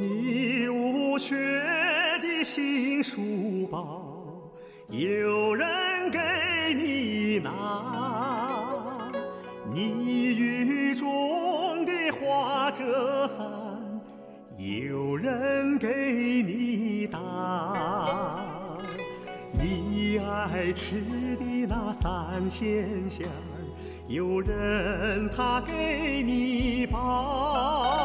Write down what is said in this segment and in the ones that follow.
你无缺的新书包，有人给你拿；你雨中的花折伞，有人给你打。你爱吃的那三鲜馅，有人他给你包。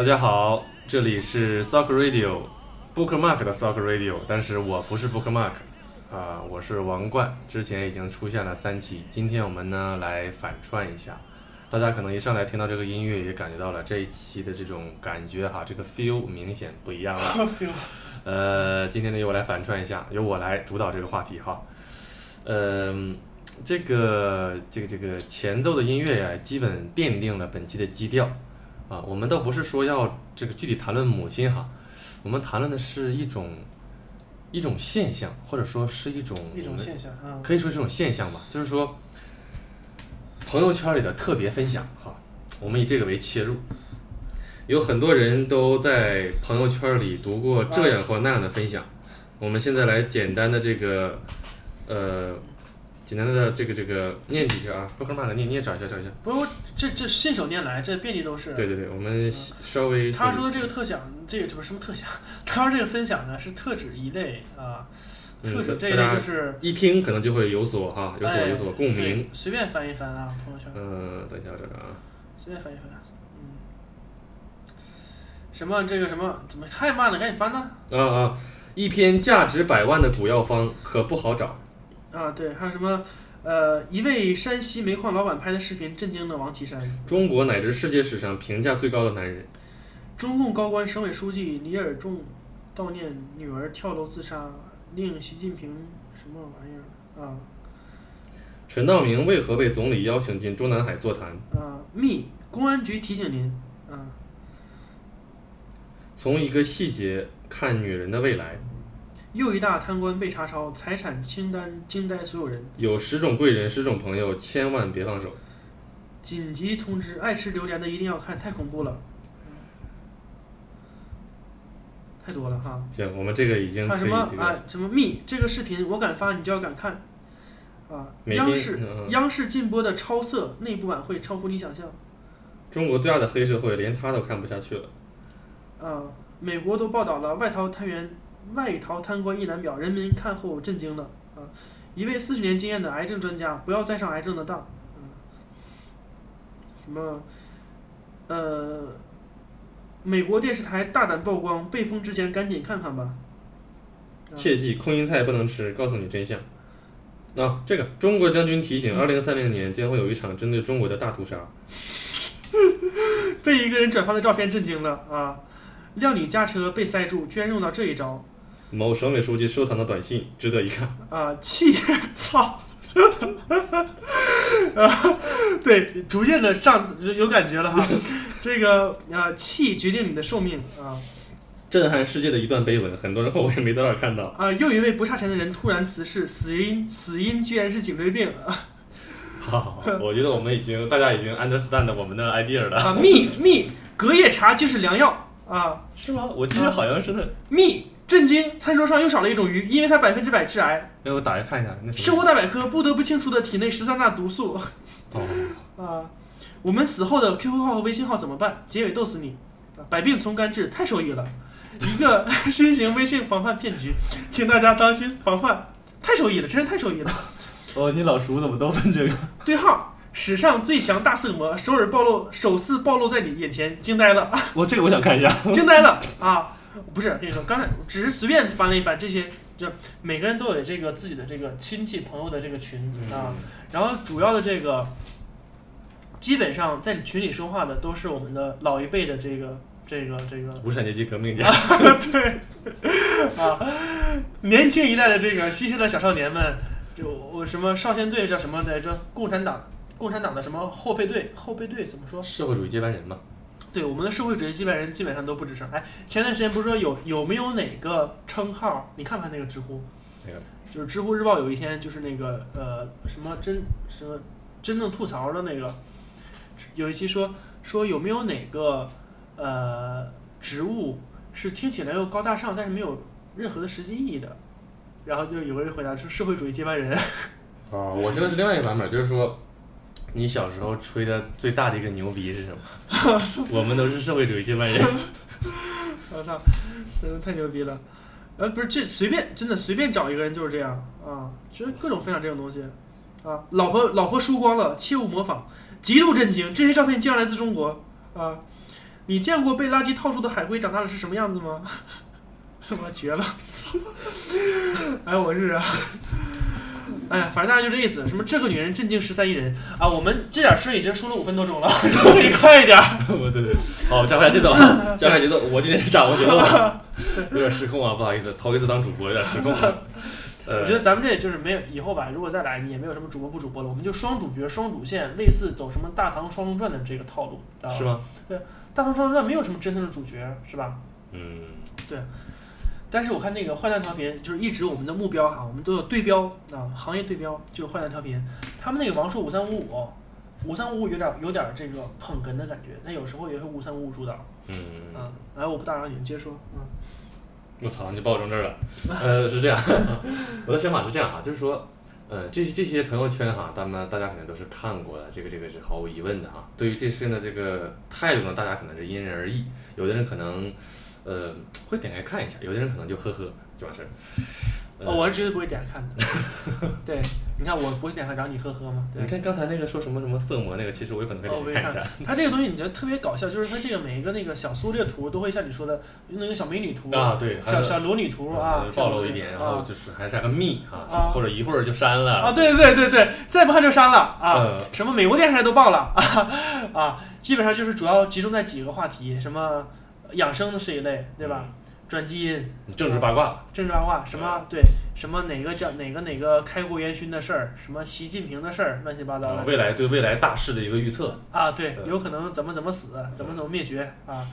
大家好，这里是 Soccer Radio。Bookmark 的 Soccer Radio，但是我不是 Bookmark，啊、我是王冠，之前已经出现了三期，今天我们呢来反串一下，大家可能一上来听到这个音乐也感觉到了这一期的这种感觉哈，这个 feel 明显不一样了。呃，今天呢由我来反串一下，由我来主导这个话题哈。嗯、这个这个这个前奏的音乐呀，基本奠定了本期的基调啊。我们倒不是说要这个具体谈论母亲哈，我们谈论的是一种一种现象，或者说是一种一种现象啊。可以说是一种现象吧，就是说朋友圈里的特别分享哈，我们以这个为切入，有很多人都在朋友圈里读过这样或那样的分享，我们现在来简单的这个呃简单的这个这个念几句啊，不可慢的念，你也找一下找一下，不过这这信手拈来，这遍地都是。对对对，我们稍微他说的这个特享，这个什么什么特享？他说这个分享呢是特指一类啊，嗯特指这一类就是一听可能就会有所哈有所哎有所共鸣对，随便翻一翻啊，朋友圈嗯，等一下我找找啊。随便翻一翻。嗯。什么这个什么怎么太慢了？赶紧翻呢！啊啊！一篇价值百万的古药方可不好找。啊，对，还有什么？呃，一位山西煤矿老板拍的视频震惊了王岐山。中国乃至世界史上评价最高的男人。中共高官、省委书记李尔仲悼念女儿跳楼自杀，令习近平什么玩意儿啊陈道明为何被总理邀请进中南海座谈？啊！密公安局提醒您啊，从一个细节看女人的未来。又一大贪官被查抄，财产清单惊呆所有人。有十种贵人，十种朋友，千万别放手。紧急通知，爱吃榴莲的一定要看，太恐怖了。太多了哈！行，我们这个已经还有什么。啊？什么密？这个视频我敢发，你就要敢看。啊！央视嗯嗯央视禁播的超色内部晚会超乎你想象。中国最大的黑社会，连他都看不下去了。啊，美国都报道了外逃探员、外逃贪官一览表，人民看后震惊了啊！一位四十年经验的癌症专家，不要再上癌症的当。嗯，什么？呃，美国电视台大胆曝光，被封之前赶紧看看吧。啊切记，空心菜不能吃，告诉你真相。啊，这个中国将军提醒，二零三零年将会有一场针对中国的大屠杀。被一个人转发的照片震惊了啊！靓女驾车被塞住，居然用到这一招某省委书记收藏的短信，值得一看。啊！气，操！啊，对，逐渐的上有感觉了哈。这个啊，气决定你的寿命啊震撼世界的一段碑文，很多人后悔没早点看到。啊！又一位不差钱的人突然辞世，死因死因居然是颈椎病啊！好好好，我觉得我们已经大家已经 understand 我们的 idea 了。啊蜜蜜隔夜茶就是良药啊！是吗？我记得好像是那，蜜震惊，餐桌上又少了一种鱼，因为它百分之百致癌。哎，我打开看一下，那什生么？活大百科不得不清除的体内十三大毒素哦，啊！我们死后的 QQ 号和微信号怎么办？结尾逗死你！啊百病从肝治，太受益了。一个 新型微信防范骗局，请大家当心防范。太受益了，真是太受益了。哦，你老叔怎么都问这个？对号，史上最强大色魔首尔暴露，首次暴露在你眼前，惊呆了，我这个我想看一下。惊呆了啊！不是，跟你说，刚才只是随便翻了一翻这些，就每个人都有这个自己的这个亲戚朋友的这个群啊。然后主要的这个，基本上在群里说话的都是我们的老一辈的这个这个这个无产阶级革命家，对啊，年轻一代的这个新生的小少年们，就我什么少先队叫什么来着？共产党共产党的什么后备队？后备队怎么说？社会主义接班人嘛。对我们的社会主义接班人基本上都不吱声。哎，前段时间不是说有有没有哪个称号？你看不看那个知乎？哪个？就是知乎日报有一天就是那个呃什么真什么真正吐槽的那个，有一期说说有没有哪个呃职务是听起来又高大上，但是没有任何的实际意义的。然后就有个人回答说社会主义接班人。啊，我听的是另外一个版本，就是说，你小时候吹的最大的一个牛逼是什么？我们都是社会主义接班人。我操，真的太牛逼了！呃，不是这随便真的随便找一个人就是这样啊，就是各种分享这种东西啊。老婆老婆输光了，切勿模仿，极度震惊！这些照片竟然来自中国啊！你见过被垃圾套住的海龟长大了是什么样子吗？他妈绝了！哎，我日啊。哎呀，反正大概就这意思。什么这个女人震惊十三亿人啊！我们这点事已经说了五分多钟了，可以快一点。对 对对，好，加快节奏，加快节奏。我今天是掌握节奏了，有点失控啊，不好意思，头一次当主播有点失控。我觉得咱们这就是没有以后吧，如果再来，你也没有什么主播不主播了，我们就双主角、双主线，类似走什么《大唐双龙传》的这个套路，是吗？对，《大唐双龙传》没有什么真正的主角，是吧？嗯，对。但是我看那个坏蛋调频，就是一直我们的目标哈，我们都有对标啊，行业对标就是坏蛋调频。他们那个王硕五三五五，五三五五有点有点这个捧哏的感觉，但有时候也会五三五五主导。嗯嗯，来，我不打扰你，接着说。嗯。我操，你把我扔这儿了。呃，是这样，我的想法是这样啊，就是说，呃，这些这些朋友圈哈，咱们大家肯定都是看过的，这个这个是毫无疑问的哈。对于这事的这个态度呢，大家可能是因人而异，有的人可能。呃，会点开看一下，有的人可能就呵呵就完事儿。哦，我是绝对不会点开看的。对，你看我不会点开，然后你呵呵吗？你看刚才那个说什么什么色魔那个，其实我有可能会点开看一下。它这个东西你觉得特别搞笑，就是它这个每一个那个小缩略图都会像你说的那个小美女图啊，对，小小裸女图啊，暴露一点，然后就是还是个密啊，或者一会儿就删了啊，对对对对，再不看就删了啊，什么美国电视台都爆了啊啊，基本上就是主要集中在几个话题，什么。养生的是一类，对吧？转基因、政治八卦、政治八卦，什么对什么哪个叫哪个哪个开国元勋的事儿，什么习近平的事儿，乱七八糟的。未来对未来大势的一个预测啊，对，有可能怎么怎么死，怎么怎么灭绝啊，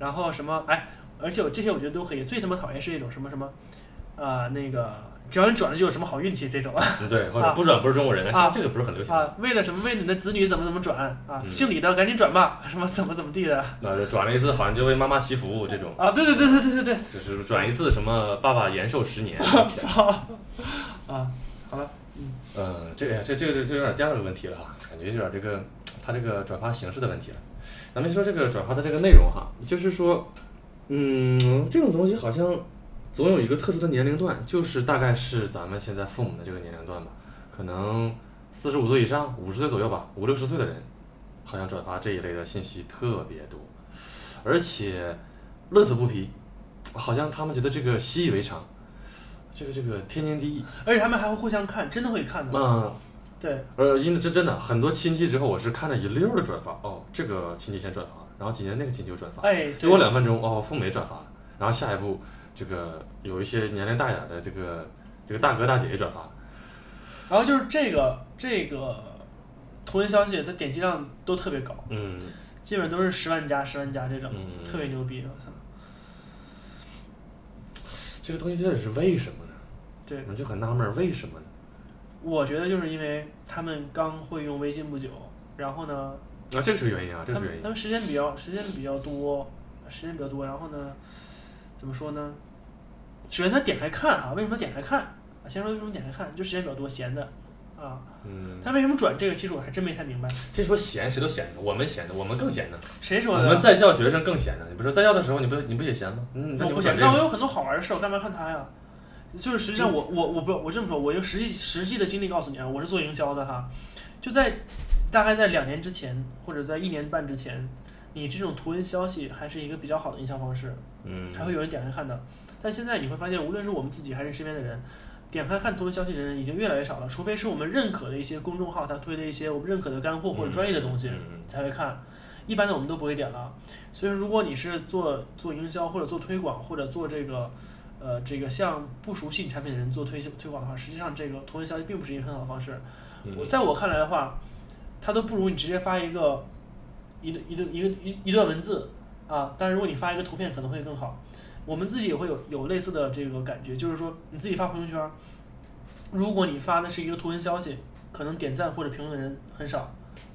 然后什么哎，而且我这些我觉得都可以。最他妈讨厌是一种什么什么，啊那个。只要你转了就有什么好运气这种，对，或者不转不是中国人啊，这个不是很流行啊。为了什么？为你的子女怎么怎么转啊？姓李的赶紧转吧，什么怎么怎么地的。那转了一次好像就为妈妈祈福这种啊，对对对对对对对，就是转一次什么爸爸延寿十年。操啊，好了，嗯，呃，这个这这个就有点第二个问题了哈，感觉有点这个他这个转发形式的问题了。咱们说这个转发的这个内容哈，就是说，嗯，这种东西好像。总有一个特殊的年龄段，就是大概是咱们现在父母的这个年龄段吧，可能四十五岁以上，五十岁左右吧，五六十岁的人，好像转发这一类的信息特别多，而且乐此不疲，好像他们觉得这个习以为常，这个这个天经地义，而且他们还会互相看，真的会看的。嗯，对。呃，因为这真的很多亲戚之后，我是看了一溜的转发，哦，这个亲戚先转发，然后紧接着那个亲戚又转发，哎，给我两分钟，哦，父母也转发了，然后下一步。这个有一些年龄大一点的这个这个大哥大姐也转发，然后就是这个这个图文消息，它点击量都特别高，嗯，基本都是十万加十万加这种，特别牛逼，我操！这个东西到底是为什么呢？对，我就很纳闷，为什么呢？我觉得就是因为他们刚会用微信不久，然后呢，啊，这是个原因啊，这是原因，他们时间比较时间比较多，时间比较多，然后呢？怎么说呢？首先他点开看啊，为什么点开看？先说为什么点开看，就时间比较多，闲的啊。嗯。他为什么转这个？其实我还真没太明白。这说闲，谁都闲的，我们闲的，我们更闲的。谁说的？我们在校学生更闲的。你不说在校的时候，你不你不也闲吗？嗯，那不闲。那我有很多好玩的事，我干嘛看他呀？就是实际上，我我我不我这么说，我用实际实际的经历告诉你啊，我是做营销的哈，就在大概在两年之前，或者在一年半之前。你这种图文消息还是一个比较好的营销方式，嗯，还会有人点开看的。但现在你会发现，无论是我们自己还是身边的人，点开看图文消息的人已经越来越少了。除非是我们认可的一些公众号，他推的一些我们认可的干货或者专业的东西才会看。一般的我们都不会点了。所以说，如果你是做做营销或者做推广或者做这个，呃，这个向不熟悉你产品的人做推推广的话，实际上这个图文消息并不是一个很好的方式。我在我看来的话，它都不如你直接发一个。一段一段一个一一段文字啊，但是如果你发一个图片可能会更好。我们自己也会有有类似的这个感觉，就是说你自己发朋友圈儿，如果你发的是一个图文消息，可能点赞或者评论的人很少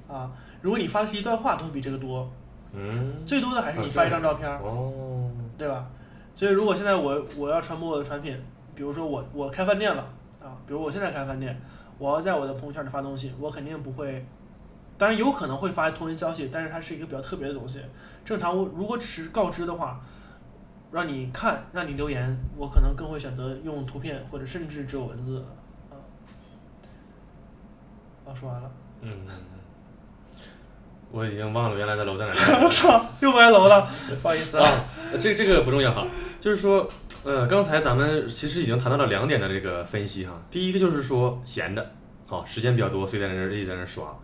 啊。如果你发的是一段话，都会比这个多。嗯，最多的还是你发一张照片儿，哦，对吧？所以如果现在我我要传播我的产品，比如说我我开饭店了啊，比如我现在开饭店，我要在我的朋友圈里发东西，我肯定不会，当然有可能会发图文消息，但是它是一个比较特别的东西。正常我如果只是告知的话，让你看让你留言，我可能更会选择用图片或者甚至只有文字啊。啊，说完了，嗯嗯嗯，我已经忘了原来的楼在哪我。操，又歪楼了，不好意思啊。啊，这这个不重要哈，就是说，呃，刚才咱们其实已经谈到了两点的这个分析哈。第一个就是说闲的，好，时间比较多，所以在那儿一直在那儿刷。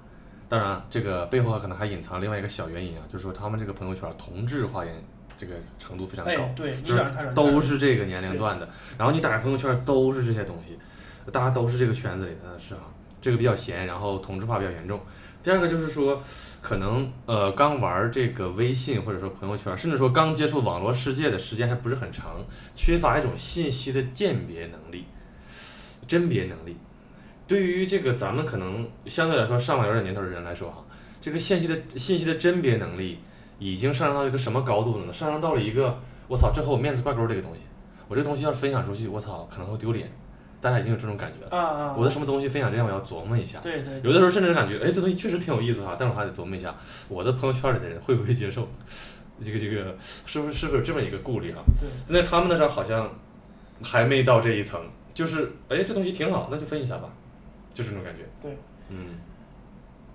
当然，这个背后可能还隐藏另外一个小原因啊，就是说他们这个朋友圈同质化也这个程度非常高。哎，对，就是都是这个年龄段的，然后你打开朋友圈都是这些东西，大家都是这个圈子里的，是啊，这个比较闲，然后同质化比较严重。第二个就是说，可能呃刚玩这个微信或者说朋友圈，甚至说刚接触网络世界的时间还不是很长，缺乏一种信息的鉴别能力、甄别能力。对于这个咱们可能相对来说上了有点年头的人来说哈，这个信息的信息的甄别能力已经上升到一个什么高度了呢？上升到了一个我操，这和我面子挂钩这个东西，我这东西要是分享出去，我操，可能会丢脸。大家已经有这种感觉了。啊啊，我的什么东西分享这样，我要琢磨一下。对对，有的时候甚至感觉，哎，这东西确实挺有意思哈，但是我还得琢磨一下，我的朋友圈里的人会不会接受？这个这个是不是是不是有这么一个顾虑哈？对。那他们那时候好像还没到这一层，就是哎，这东西挺好，那就分一下吧，就是这种感觉。对。嗯，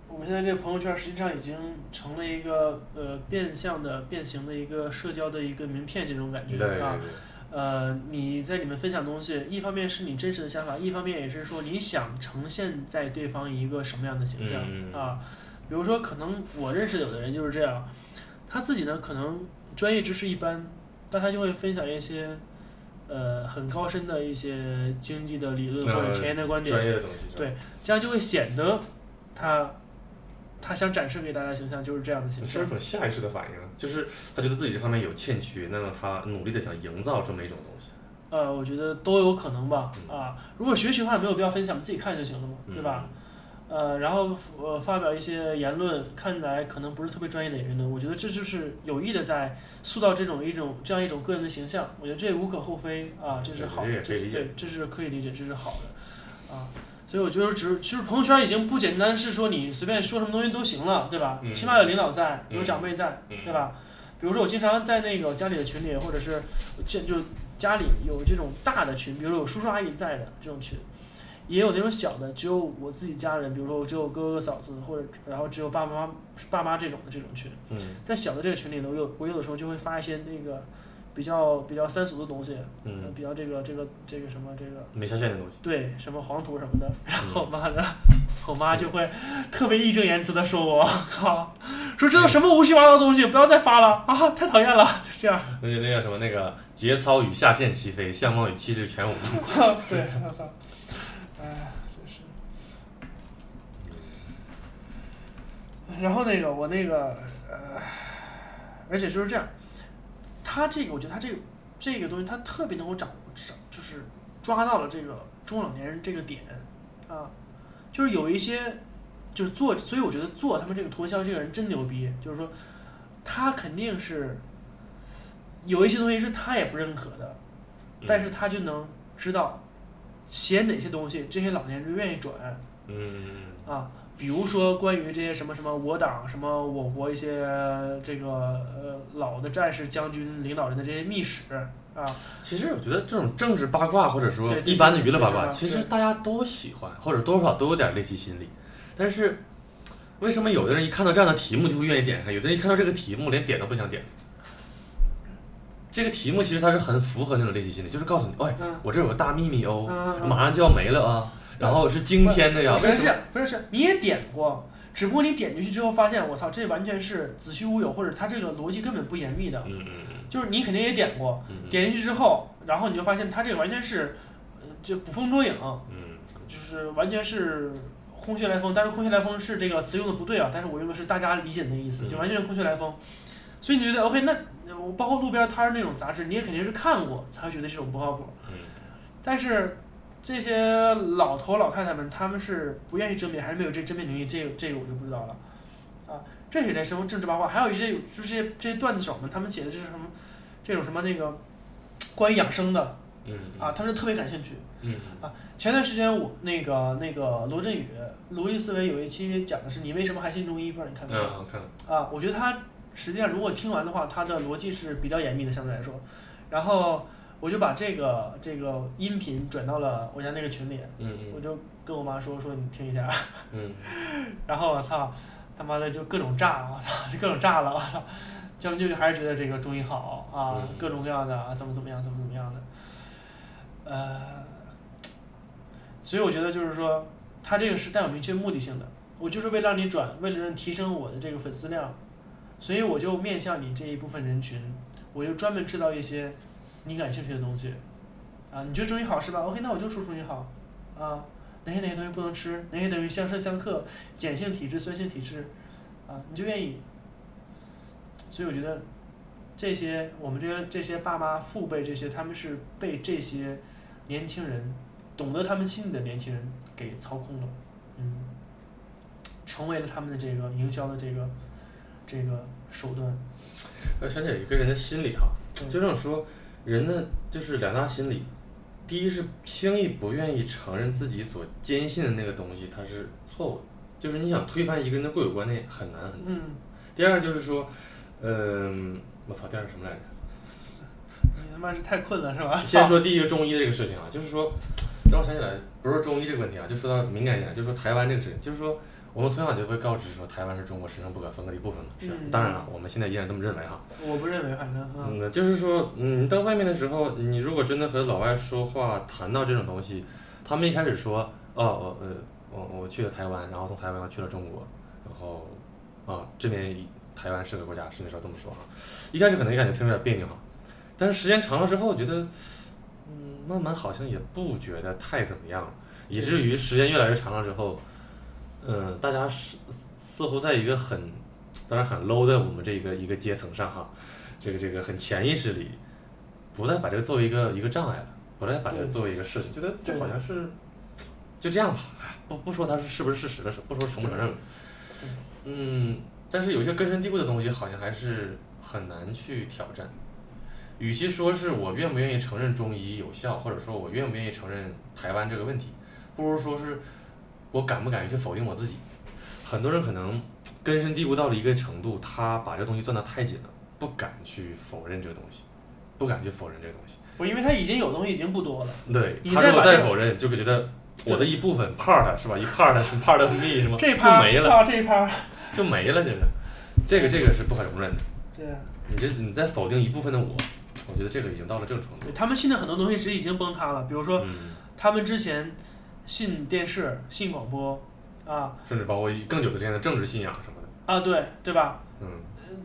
我们现在这个朋友圈实际上已经成了一个呃变相的、变形的一个社交的一个名片，这种感觉啊。呃，你在里面分享东西，一方面是你真实的想法，一方面也是说你想呈现在对方一个什么样的形象、嗯啊。比如说，可能我认识有的人就是这样，他自己呢可能专业知识一般，但他就会分享一些呃很高深的一些经济的理论或者前沿的观点，专业的东西。对这样就会显得他他想展示给大家形象就是这样的形象是一。种下意识的反应，就是他觉得自己这方面有欠缺，那么他努力的想营造这么一种东西。呃，我觉得都有可能吧。嗯啊，如果学习的话，没有必要分享，自己看就行了嘛，对吧？呃，然后呃发表一些言论，看来可能不是特别专业的言论，我觉得这就是有意的在塑造这种一种这样一种个人的形象，我觉得这也无可厚非啊，这是好的，对这对，这是可以理解，这是好的，啊。所以我觉得只就是朋友圈已经不简单是说你随便说什么东西都行了，对吧？嗯起码有领导在，嗯有长辈在，嗯对吧？比如说我经常在那个家里的群里，或者是这就家里有这种大的群，比如说有叔叔阿姨在的这种群，也有那种小的，只有我自己家人，比如说我只有哥哥嫂子，或者然后只有爸妈爸妈这种的这种群，嗯在小的这个群里呢，我有我有的时候就会发一些那个比较比较三俗的东西，呃嗯，比较这个这个这个什么这个没下线的东西。对什么黄图什么的，然嗯后妈的，我妈就会特别义正言辞的说我，靠，说这都什么无序八道的东西，不要再发了啊，太讨厌了，就这样。那个那叫什么那个节操与下限齐飞，相貌与气质全无。对，我操，哎，真是。然后那个我那个呃，而且就是这样，他这个我觉得他这个这个东西他特别能够掌握，掌就是抓到了这个中老年人这个点啊，就是有一些就是做，所以我觉得做他们这个脱销这个人真牛逼，就是说他肯定是有一些东西是他也不认可的，但是他就能知道写哪些东西这些老年人愿意转嗯啊。比如说关于这些什么什么我党什么我国一些这个呃老的战士将军领导人的这些秘史啊，其实我觉得这种政治八卦或者说一般的娱乐八卦，其实大家都喜欢，或者多少都有点猎奇心理。但是为什么有的人一看到这样的题目就会愿意点开，有的人一看到这个题目连点都不想点？这个题目其实它是很符合那种猎奇心理，就是告诉你，哎，嗯我这有个大秘密哦，马上就要没了啊，然后是惊天的呀，不是？不是是你也点过，只不过你点进去之后发现我操这完全是子虚乌有，或者它这个逻辑根本不严密的，嗯嗯就是你肯定也点过，点进去之后，然后你就发现它这个完全是呃就捕风捉影。嗯就是完全是空穴来风，但是空穴来风是这个词用的不对啊，但是我用的是大家理解的那个意思，就完全是空穴来风。所以你觉得 OK？那我包括路边摊儿那种杂志，你也肯定是看过才会觉得这种不靠谱。嗯但是这些老头老太太们，他们是不愿意甄别，还是没有这甄别能力？这个这个我就不知道了。啊，这是类生活政治八卦，还有一些就是这些这些段子手们，他们写的就是什么这种什么那个关于养生的嗯啊，他们就特别感兴趣。嗯前段时间我那个那个罗振宇罗辑思维有一期讲的是你为什么还信中医，不知道你看没有？嗯，看了，啊，我觉得他实际上如果听完的话，它的逻辑是比较严密的，相对来说。然后我就把这个这个音频转到了我家那个群里，嗯我就跟我妈说说你听一下，嗯。然后我操他妈的就各种炸，我操 就各种炸了，我操，他们就还是觉得这个中医好啊嗯，各种各样的啊怎么怎么样怎么怎么样的，呃，所以我觉得就是说他这个是带有明确目的性的，我就是为了让你转，为了让你提升我的这个粉丝量，所以我就面向你这一部分人群，我就专门制造一些你感兴趣的东西，啊，你觉得中医好是吧？OK，那我就说中医好，啊，哪些哪些东西不能吃，哪些等于相生相克，碱性体质、酸性体质，啊，你就愿意。所以我觉得这些我们这些这些爸妈父辈这些，他们是被这些年轻人懂得他们心理的年轻人给操控了，嗯，成为了他们的这个营销的这个这个手段。我想起来一个人的心理哈，对就这种说，人的就是两大心理，第一是轻易不愿意承认自己所坚信的那个东西它是错误的，就是你想推翻一个人的固有观念很难很难。嗯，第二就是说，嗯、我操，第二是什么来着？你他妈是太困了是吧？先说第一个中医的这个事情啊，就是说，让我想起来，不是中医这个问题啊，就说到敏感一点，就说台湾这个事情，就是说，我们从小就被告知说台湾是中国神圣不可分割的一部分嘛，是、嗯当然了，我们现在依然这么认为哈。我不认为，反正啊，嗯，就是说，嗯，到外面的时候，你如果真的和老外说话谈到这种东西，他们一开始说，哦，我呃，我我去了台湾，然后从台湾去了中国，然后啊，这边台湾是个国家，甚至说这么说哈，一开始可能也感觉听着有点别扭哈，但是时间长了之后，我觉得，嗯，慢慢好像也不觉得太怎么样，以至于时间越来越长了之后，嗯，大家是似乎在一个很，当然很 low 的我们这个一个阶层上哈，这个这个很潜意识里，不再把这个作为一个一个障碍了，不再把这个作为一个事情，觉得这好像是就这样吧，哎不不说它是是不是事实的事，不说承不承认了，嗯，但是有些根深蒂固的东西好像还是很难去挑战。与其说是我愿不愿意承认中医有效，或者说我愿不愿意承认台湾这个问题，不如说是我敢不敢于去否定我自己。很多人可能 根深蒂固到了一个程度，他把这东西攥得太紧了，不敢去否认这个东西，不敢去否认这个东西。我因为他已经有东西已经不多了，对他如果再否认，就会觉得我的一部分 part 是吧？一 part 是 part of me 是吗？就这一趴没了，啊这一趴，就没了，就是这个这个是不可容忍的。对啊，你这你在否定一部分的我，我觉得这个已经到了这个程度。他们现在很多东西其实已经崩塌了，比如说嗯，他们之前信电视、信广播，啊甚至包括更久的之前的政治信仰什么的。啊对对吧？嗯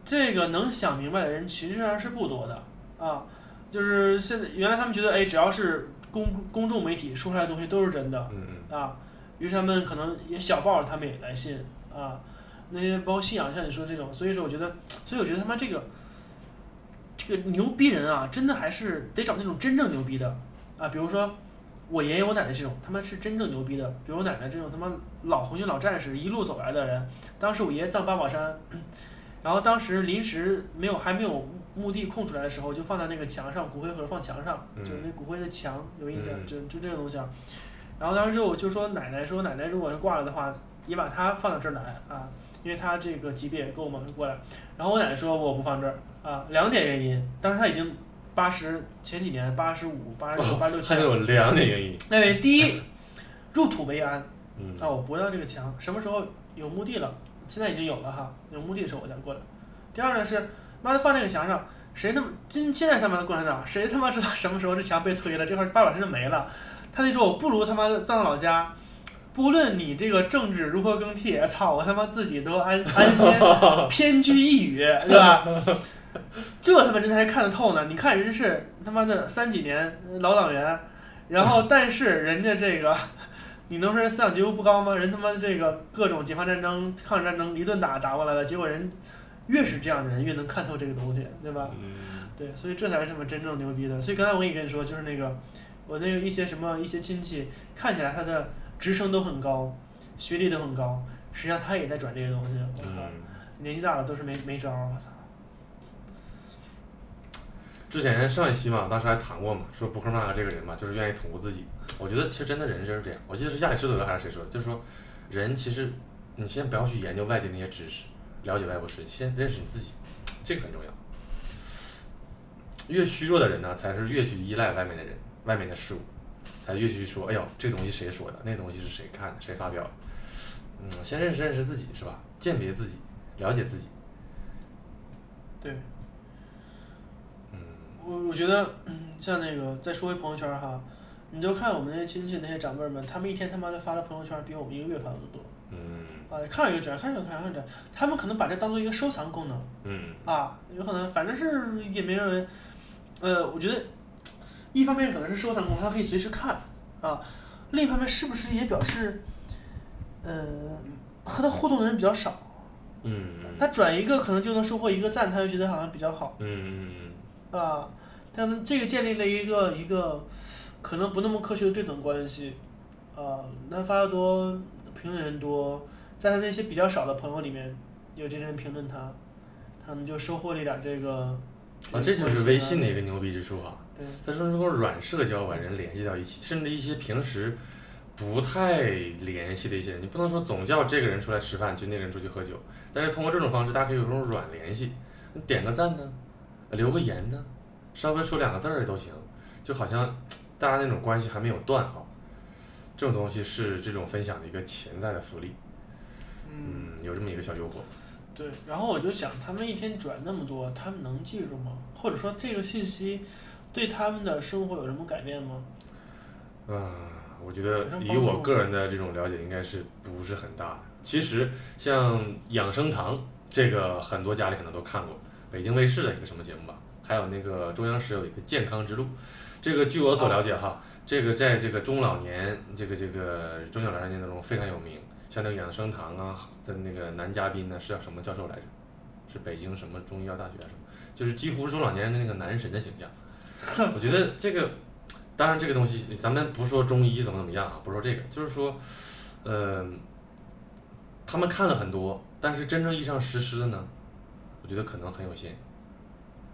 这个能想明白的人其实还是不多的啊，就是现在原来他们觉得哎，只要是公公众媒体说出来的东西都是真的嗯嗯啊，于是他们可能也小报他们也来信啊，那些包括信仰像你说这种，所以说我觉得，所以我觉得他妈这个这个牛逼人啊，真的还是得找那种真正牛逼的啊，比如说。我爷爷我奶奶这种，他们是真正牛逼的。比如我奶奶这种他妈老红军老战士一路走来的人，当时我爷爷葬八宝山，然后当时临时没有还没有墓地空出来的时候，就放在那个墙上，骨灰盒放墙上，嗯就是那骨灰的墙有印象，嗯就就这种东西啊。然后当时就我就说奶奶说奶奶如果是挂了的话，也把它放到这儿来啊，因为她这个级别跟我们过来。然后我奶奶说我不放这儿啊，两点原因，当时她已经八十前几年八十五、八十六、八十六七还，有两点原因。那为第一入土为安，嗯啊，我不要这个墙，什么时候有墓地了？现在已经有了哈，有墓地的时候我再过来。第二呢是，妈的放这个墙上，谁他妈今现在他妈的共产党，谁他妈知道什么时候这墙被推了，这块八宝山就没了？他那说我不如他妈的葬老家，不论你这个政治如何更替，操我他妈自己都安安心，偏居一隅，对吧？这他妈人才看得透呢！你看人是他妈的三几年老党员，然后但是人家这个 你能说人思想觉悟不高吗？人他妈这个各种解放战争、抗日战争一顿打打过来了，结果人越是这样的人越能看透这个东西，对吧？嗯对，所以这才是他们真正牛逼的。所以刚才我也跟你说，就是那个我那个一些什么一些亲戚，看起来他的职称都很高，学历都很高，实际上他也在转这些东西。我靠，嗯，年纪大了都是没没招儿，我操。之前上一期嘛，当时还谈过嘛，说布克曼这个人嘛，就是愿意捅咕自己。我觉得其实真的人就是这样。我记得是亚里士多德还是谁说的，就是说人其实你先不要去研究外界那些知识，了解外部世界，先认识你自己，这个很重要。越虚弱的人呢，才是越去依赖外面的人、外面的事物，才越去说，哎呦，这东西谁说的？那东西是谁看的？谁发表？嗯，先认识认识自己是吧？鉴别自己，了解自己。对，我我觉得，嗯像那个再说回朋友圈哈，你就看我们那些亲戚那些长辈们，他们一天他妈的发的朋友圈比我们一个月发的都多。嗯。啊，看一个转，看一个转，看一个转，他们可能把这当做一个收藏功能嗯。啊，有可能反正是也没人，呃，我觉得一方面可能是收藏功能，他可以随时看啊，另一方面是不是也表示，呃，和他互动的人比较少，嗯。他转一个可能就能收获一个赞，他就觉得好像比较好嗯嗯。啊，但是这个建立了一个一个可能不那么科学的对等关系啊，那发的多，评论人多，在他那些比较少的朋友里面，有这些人评论他，他们就收获了一点这个。啊，这就是微信的一个牛逼之处啊！对，他说能够软社交把人联系到一起，甚至一些平时不太联系的一些人，你不能说总叫这个人出来吃饭，就那个人出去喝酒，但是通过这种方式，大家可以有这种软联系，你点个赞呢，留个言呢，稍微说两个字儿都行，就好像大家那种关系还没有断哈。这种东西是这种分享的一个潜在的福利，嗯，嗯，有这么一个小诱惑。对。然后我就想，他们一天转那么多，他们能记住吗？或者说这个信息对他们的生活有什么改变吗？嗯，我觉得以我个人的这种了解，应该是不是很大的。其实像养生堂这个，很多家里可能都看过，北京卫视的一个什么节目吧，还有那个中央十有一个健康之路，这个据我所了解哈，这个在这个中老年这个这个中小老年当中非常有名。像那个养生堂啊的那个男嘉宾呢是叫什么教授来着？是北京什么中医药大学啊什么？就是几乎是中老年人的那个男神的形象。我觉得这个，当然这个东西咱们不说中医怎么怎么样啊，不说这个，就是说，呃，他们看了很多，但是真正意义上实施的呢，我觉得可能很有限，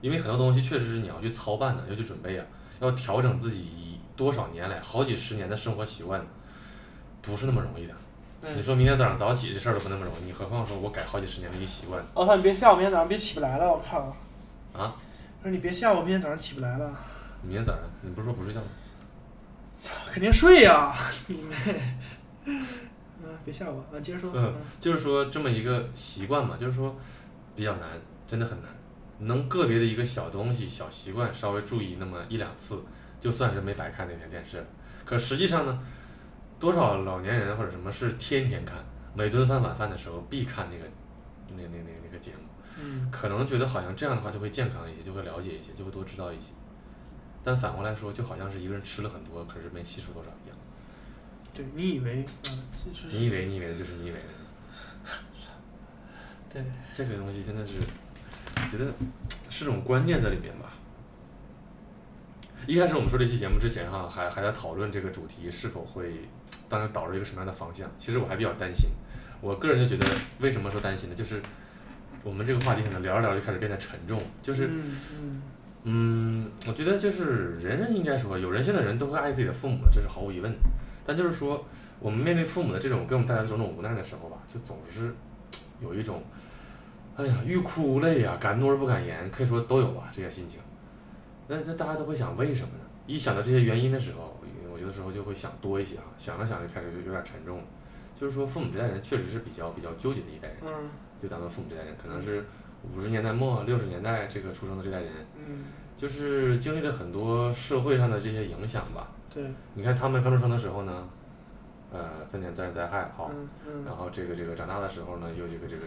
因为很多东西确实是你要去操办的，要去准备啊，要调整自己多少年来好几十年的生活习惯，不是那么容易的。你嗯。说明天早上早起这事儿都不那么容易，你何况说我改好几十年的一个习惯我操！你别吓我，明天早上别起不来了，我靠！啊？我说你别吓我，明天早上起不来了，明天早上你不是说不睡觉吗？肯定睡呀、你妹！嗯，别吓我啊！接着说。嗯就是说这么一个习惯嘛，就是说比较难，真的很难。能个别的一个小东西、小习惯，稍微注意那么一两次，就算是没白看那天电视。可实际上呢，多少老年人或者什么是天天看，每顿饭晚饭的时候必看那个那那那那个节目，嗯可能觉得好像这样的话就会健康一些，就会了解一些，就会多知道一些。但反过来说，就好像是一个人吃了很多，可是没吸收多少一样。对你以为，嗯，你以为你以为的就是你以为的。对，这个东西真的是，我觉得是种观念在里面吧。一开始我们说这期节目之前哈，还还在讨论这个主题是否会，当时导入一个什么样的方向。其实我还比较担心，我个人就觉得，为什么说担心呢？就是我们这个话题可能聊着聊着就开始变得沉重，就是嗯我觉得就是人人应该说，有人性的人都会爱自己的父母的，这是毫无疑问的。但就是说，我们面对父母的这种给我们带来的种种无奈的时候吧，就总是有一种，哎呀，欲哭无泪呀、敢怒而不敢言，可以说都有吧这些心情。那这大家都会想，为什么呢？一想到这些原因的时候，我有的时候就会想多一些啊，想着想着开始就有点沉重了。就是说，父母这代人确实是比较比较纠结的一代人，嗯就咱们父母这代人，可能是五十年代末六十年代这个出生的这代人。嗯，就是经历了很多社会上的这些影响吧。对，你看他们刚出生的时候呢，呃，三年自然灾害好，嗯嗯然后这个这个长大的时候呢，又这个这个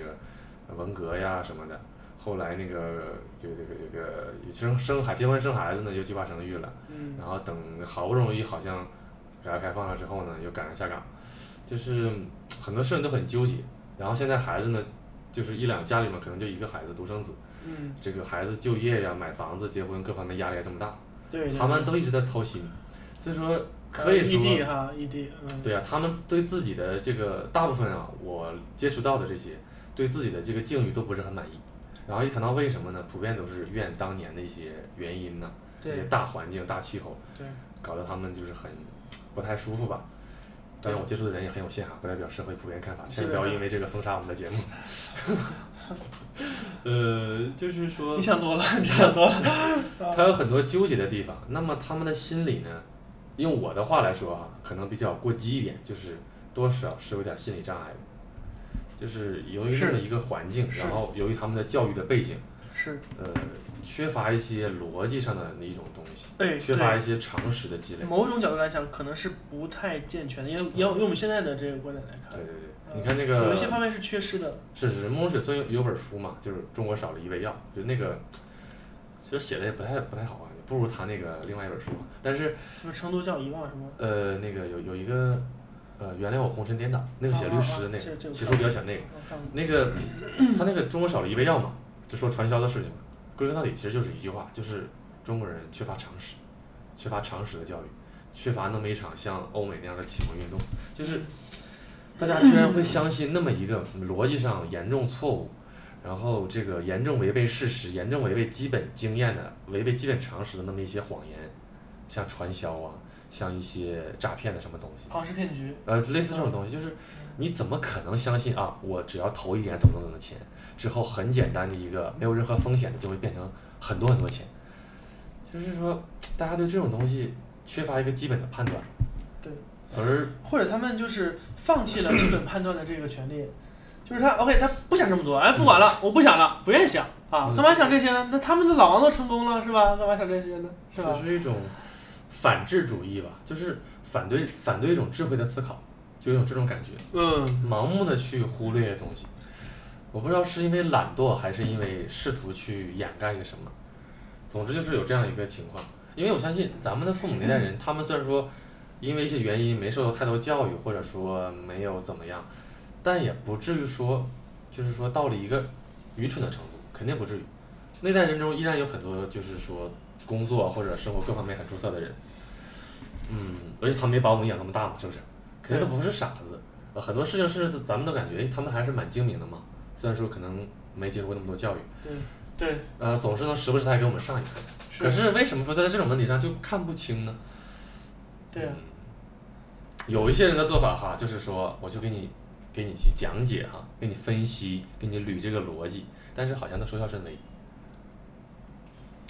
文革呀什么的。后来那个这个这个这个生生孩结婚生孩子呢，又计划生育了。嗯然后等好不容易好像改革开放了之后呢，又赶上下岗。就是很多事情都很纠结。然后现在孩子呢，就是一两家里面可能就一个孩子独生子，嗯，这个孩子就业呀、买房子、结婚各方面压力还这么大，对，对他们都一直在操心，所以说可以呃说。异地哈，异地，嗯，对啊，他们对自己的这个大部分啊，我接触到的这些，对自己的这个境遇都不是很满意。然后一谈到为什么呢，普遍都是怨当年的一些原因呢，一些大环境、大气候，搞得他们就是很不太舒服吧。当然，我接触的人也很有限哈，不代表社会普遍看法，千万不要因为这个封杀我们的节目。呃，就是说你，想多了，你想多了。他有很多纠结的地方。那么他们的心理呢，用我的话来说啊，可能比较过激一点，就是多少是有点心理障碍的。就是由于这么一个环境，然后由于他们的教育的背景，是，呃，缺乏一些逻辑上的那一种东西，哎，缺乏一些常识的积累。某种角度来讲，可能是不太健全的，因为因为用我们现在的这个观点来看对，对对，呃你看那个有一些方面是缺失的。是是是，孟水村有有本书嘛，就是中国少了一味药，就那个其实写的也不太不太好啊，不如他那个另外一本书。但是什么成都叫遗忘什么？呃，那个有有一个呃，原谅我红尘颠倒，那个写律师的那个，其实我比较喜欢那个。那个他那个中国少了一味药嘛，就说传销的事情嘛，归根到底其实就是一句话，就是中国人缺乏常识，缺乏常识的教育，缺乏那么一场像欧美那样的启蒙运动，就是大家居然会相信那么一个逻辑上严重错误，然后这个严重违背事实、严重违背基本经验的、违背基本常识的那么一些谎言，像传销啊，像一些诈骗的什么东西。庞氏骗局，呃，类似这种东西，就是你怎么可能相信啊？我只要投一点怎么怎么的钱，之后很简单的一个没有任何风险的，就会变成很多很多钱。就是说，大家对这种东西缺乏一个基本的判断。对。而或者他们就是放弃了基本判断的这个权利，就是他 OK，他不想这么多，哎，不管了，我不想了，不愿意想啊，嗯干嘛想这些呢？那他们的老王都成功了，是吧？干嘛想这些呢？是吧这？是一种反智主义吧，就是反对反对一种智慧的思考，就有这种感觉。嗯，盲目的去忽略东西。我不知道是因为懒惰，还是因为试图去掩盖些什么。总之就是有这样一个情况，因为我相信咱们的父母那代人，他们虽然说因为一些原因没受到太多教育，或者说没有怎么样，但也不至于说，就是说到了一个愚蠢的程度，肯定不至于。那代人中依然有很多就是说工作或者生活各方面很出色的人，嗯，而且他们没把我们养那么大嘛，是不是？肯定都不是傻子。呃，很多事情是咱们都感觉，哎，他们还是蛮精明的嘛。虽然说可能没接受过那么多教育，对，呃，总是能时不时还给我们上一课。可是为什么说在这种问题上就看不清呢？对啊，嗯有一些人的做法哈，就是说我就给你给你去讲解哈，给你分析，给你捋这个逻辑，但是好像都收效甚微。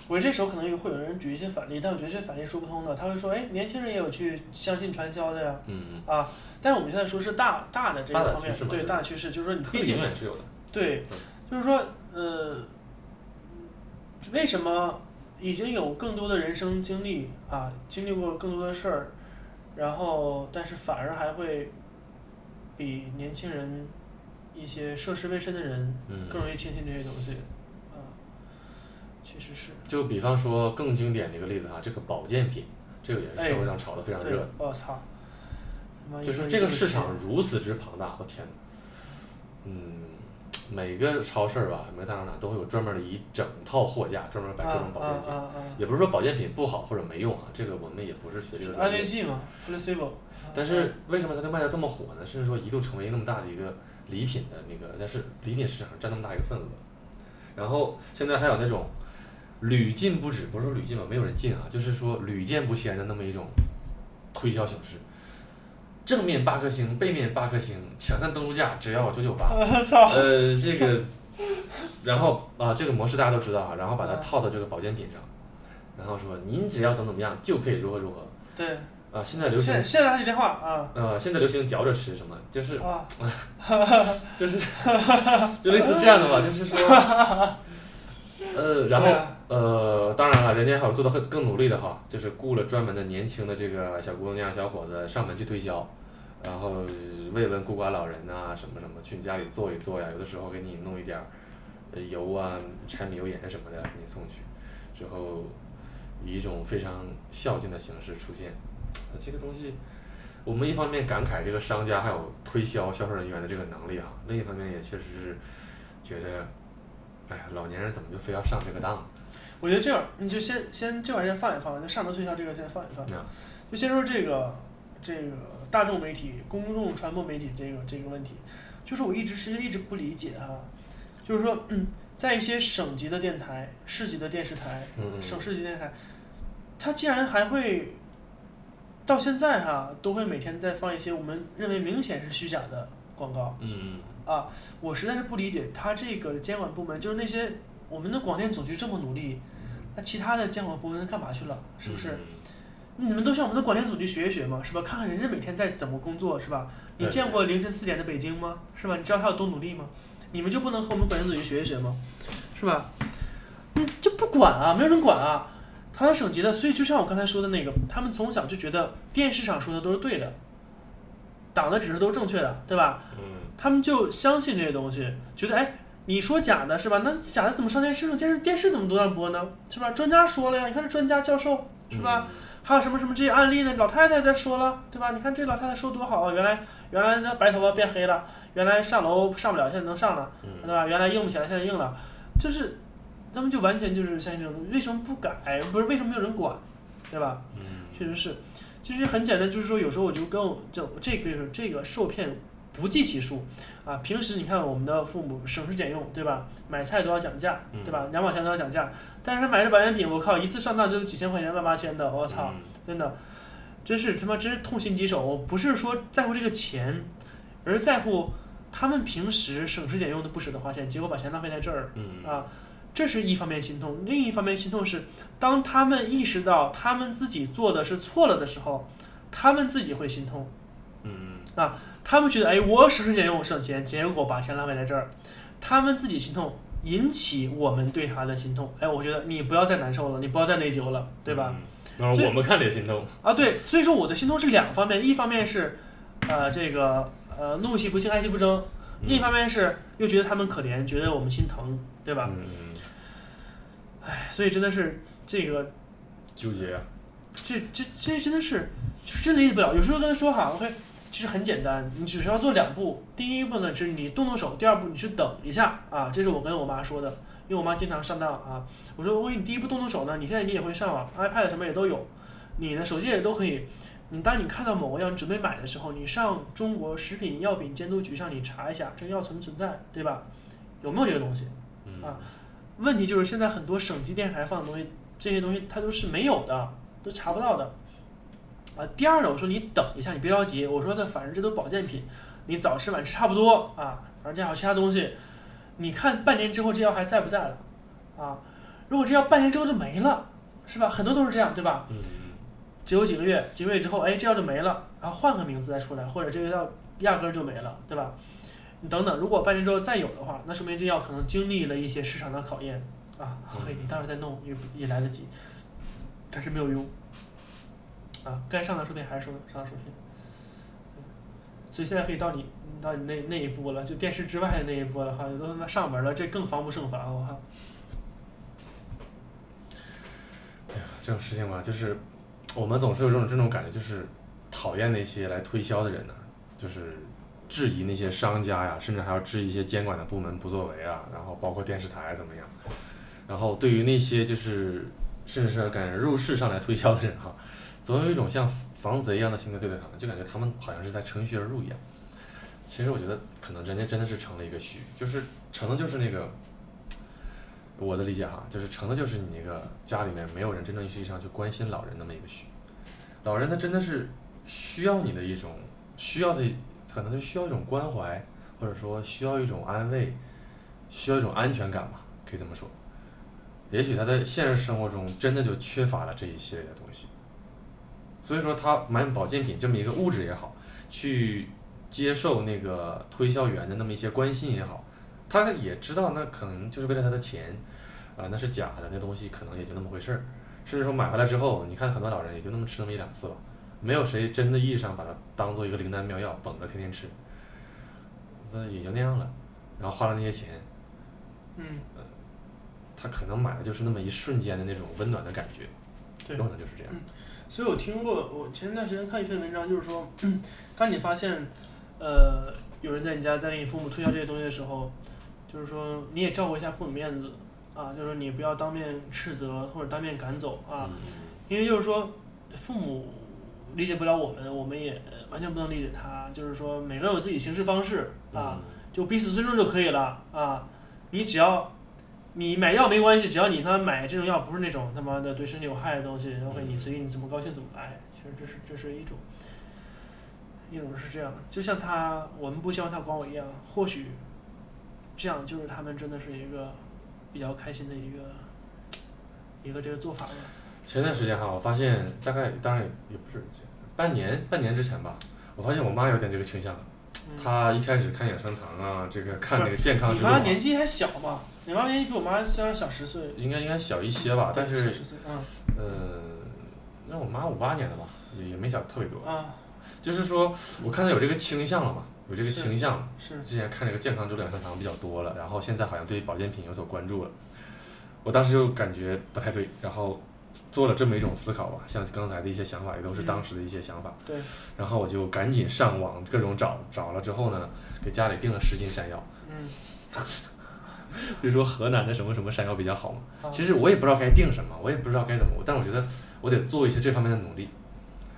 我这时候可能也会有人举一些反例，但我觉得这些反例说不通的。他会说，哎，年轻人也有去相信传销的呀，嗯，啊，但是我们现在说是大大的这个方面对大趋势，就是说你特毕竟永远是有的。对，就是说，呃，为什么已经有更多的人生经历啊，经历过更多的事儿，然后但是反而还会比年轻人一些涉世未深的人嗯，更容易轻信这些东西，啊，确实是，就比方说更经典的一个例子哈，这个保健品，这个也是社会上炒得非常热的。，我操，就是这个市场如此之庞大，我天呐，嗯，每个超市儿吧，每个大商场都会有专门的一整套货架，专门摆各种保健品。啊啊啊也不是说保健品不好或者没用啊，这个我们也不是学这个专业慰。剂嘛，placebo，但是为什么它就卖的这么火呢？甚至说一度成为那么大的一个礼品的那个，但是礼品市场上占那么大一个份额。然后现在还有那种屡禁不止，不是说屡禁吧，没有人禁啊，就是说屡见不鲜的那么一种推销形式。正面八颗星，背面八颗星，抢占登录价只要九九八。呃，这个，然后啊，这个模式大家都知道啊，然后把它套到这个保健品上，然后说您只要怎么怎么样就可以如何如何对，啊。现在流行现现在打起电话啊呃，现在流行嚼着吃什么，就是啊，就是 就类似这样的吧，就是说，呃，然后呃，当然了，人家还有做的更更努力的哈，就是雇了专门的年轻的这个小姑娘、小伙子上门去推销，然后慰问孤寡老人呐、什么什么，去你家里坐一坐呀，有的时候给你弄一点儿油啊、柴米油盐什么的给你送去，之后以一种非常孝敬的形式出现，这个东西，我们一方面感慨这个商家还有推销销售人员的这个能力啊，另一方面也确实是觉得，哎呀，老年人怎么就非要上这个当？我觉得这样，你就先先这玩意儿先放一放，就上门推销这个先放一放嗯。就先说这个这个大众媒体、公众传播媒体这个这个问题，就是我一直其实一直不理解哈，就是说，嗯，在一些省级的电台、市级的电视台、省市级电视台，它竟然还会到现在哈，都会每天在放一些我们认为明显是虚假的广告。嗯啊，我实在是不理解它这个监管部门，就是那些我们的广电总局这么努力，那其他的监管部门干嘛去了？是不是？你们都向我们的广电总局学一学嘛，是吧？看看人家每天在怎么工作，是吧？你见过凌晨四点的北京吗？是吧？你知道他有多努力吗？你们就不能和我们广电总局学一学吗？是吧？嗯，就不管啊，没有人管啊。他省级的，所以就像我刚才说的那个，他们从小就觉得电视上说的都是对的，党的指示都是正确的，对吧？嗯他们就相信这些东西，觉得哎，你说假的是吧？那假的怎么上电视呢？电视电视怎么都在播呢？是吧？专家说了呀，你看这专家教授是吧？？还有什么什么这些案例呢？老太太在说了，对吧？你看这老太太说多好啊！原来原来那白头发变黑了，原来上楼上不了，现在能上了，对嗯吧？原来硬不起来，现在硬了，就是他们就完全就是相信这种东西，为什么不改？不是为什么没有人管，对吧？嗯确实是，其实很简单，就是说有时候我就跟我就这个这个受骗不计其数啊。平时你看我们的父母省吃俭用，对吧？买菜都要讲价，对吧？两毛钱都要讲价，但是他买这保健品，我靠，一次上当就几千块钱、万八千的，我操，嗯真的，真是他妈真是痛心疾首。我不是说在乎这个钱，而在乎他们平时省吃俭用的不舍得花钱，结果把钱浪费在这儿。嗯啊，这是一方面心痛，另一方面心痛是，当他们意识到他们自己做的是错了的时候，他们自己会心痛，嗯他们觉得哎，我省吃俭用省钱，结果把钱浪费在这儿，他们自己心痛，引起我们对他的心痛。哎，我觉得你不要再难受了，你不要再内疚了，对吧？？嗯然后我们看着也心痛。啊，对，所以说我的心痛是两方面，一方面是，呃，这个呃怒气不兴，爱气不争，另一方面是又觉得他们可怜，觉得我们心疼，对吧？嗯，哎，所以真的是这个纠结啊。这这这真的是真理解不了。有时候跟他说哈，OK，其实很简单，你只需要做两步。第一步呢就是你动动手，第二步你是等一下啊，这是我跟我妈说的，因为我妈经常上当啊。我说我给你第一步动动手呢，你现在你也会上网，iPad 什么也都有，你呢手机也都可以。你当你看到某个药你准备买的时候，你上中国食品药品监督局上你查一下这个药存不存在，对吧？有没有这个东西？嗯啊问题就是现在很多省级电视台放的东西，这些东西它都是没有的，都查不到的。啊，第二呢，我说你等一下，你别着急。我说那，反正这都保健品，你早吃晚吃差不多啊。反正这还有其他东西，你看半年之后这药还在不在了啊？如果这药半年之后就没了，是吧？很多都是这样，对吧？嗯只有几个月，几个月之后，哎，这药就没了，然后换个名字再出来，或者这个药压根儿就没了，对吧？你等等，如果半年之后再有的话，那说明这药可能经历了一些市场的考验啊。嘿，你到时候再弄也也来得及，但是没有用啊。该上当受骗还是上上当受骗，所以现在可以到你到你那那一步了，就电视之外的那一步了哈，都他妈上门了，这更防不胜防，我靠。这种事情吧，就是我们总是有这种这种感觉，就是讨厌那些来推销的人呢，就是质疑那些商家呀，甚至还要质疑一些监管的部门不作为啊，然后包括电视台怎么样，然后对于那些就是甚至是敢入室上来推销的人哈，总有一种像防贼一样的心态对待他们，就感觉他们好像是在乘虚而入一样。其实我觉得可能人家真的是成了一个虚，就是成的就是那个。我的理解哈，就是成的就是你那个家里面没有人真正意义上去关心老人那么一个虚，老人他真的是需要你的一种需要的，可能就需要一种关怀，或者说需要一种安慰，需要一种安全感吧，可以这么说。也许他在现实生活中真的就缺乏了这一系列的东西，所以说他买保健品这么一个物质也好，去接受那个推销员的那么一些关心也好，他也知道那可能就是为了他的钱，啊、那是假的，那东西可能也就那么回事儿。甚至说买回来之后，你看很多老人也就那么吃那么一两次吧，没有谁真的意义上把它当做一个灵丹妙药捧着天天吃，那也就那样了。然后花了那些钱，嗯，他可能买的就是那么一瞬间的那种温暖的感觉，对有可能就是这样。所以我听过，我前段时间看一篇文章，就是说，当你发现，呃，有人在你家在给你父母推销这些东西的时候，就是说你也照顾一下父母面子啊，就是说你不要当面斥责或者当面赶走啊，嗯因为就是说父母理解不了我们，我们也完全不能理解他，就是说每个人有自己行事方式啊，嗯就彼此尊重就可以了啊。你只要你买药没关系，只要你他妈买这种药不是那种他妈的对身体有害的东西然后你随意你怎么高兴怎么来。其实这是这是一种，一种是这样，就像他，我们不希望他管我一样，或许这样就是他们真的是一个比较开心的一个一个这个做法吧。前段时间哈，我发现大概当然也不是半年半年之前吧，我发现我妈有点这个倾向了。嗯、她一开始看养生堂啊，这个看那个健康你之路啊，妈年纪还小嘛？你妈年纪比我妈虽然小十岁，应该应该小一些吧，但小是十岁，嗯呃，那我妈五八年的吧，也也没小特别多。啊，就是说我看她有这个倾向了嘛，有这个倾向了。是之前看这个健康之路养生堂比较多了，然后现在好像对保健品有所关注了。我当时就感觉不太对，然后做了这么一种思考吧，像刚才的一些想法也都是嗯当时的一些想法。对。然后我就赶紧上网各种找，找了之后呢，给家里订了十斤山药。嗯。就说河南的什么什么山药比较好嘛。啊其实我也不知道该定什么，我也不知道该怎么，但我觉得我得做一些这方面的努力，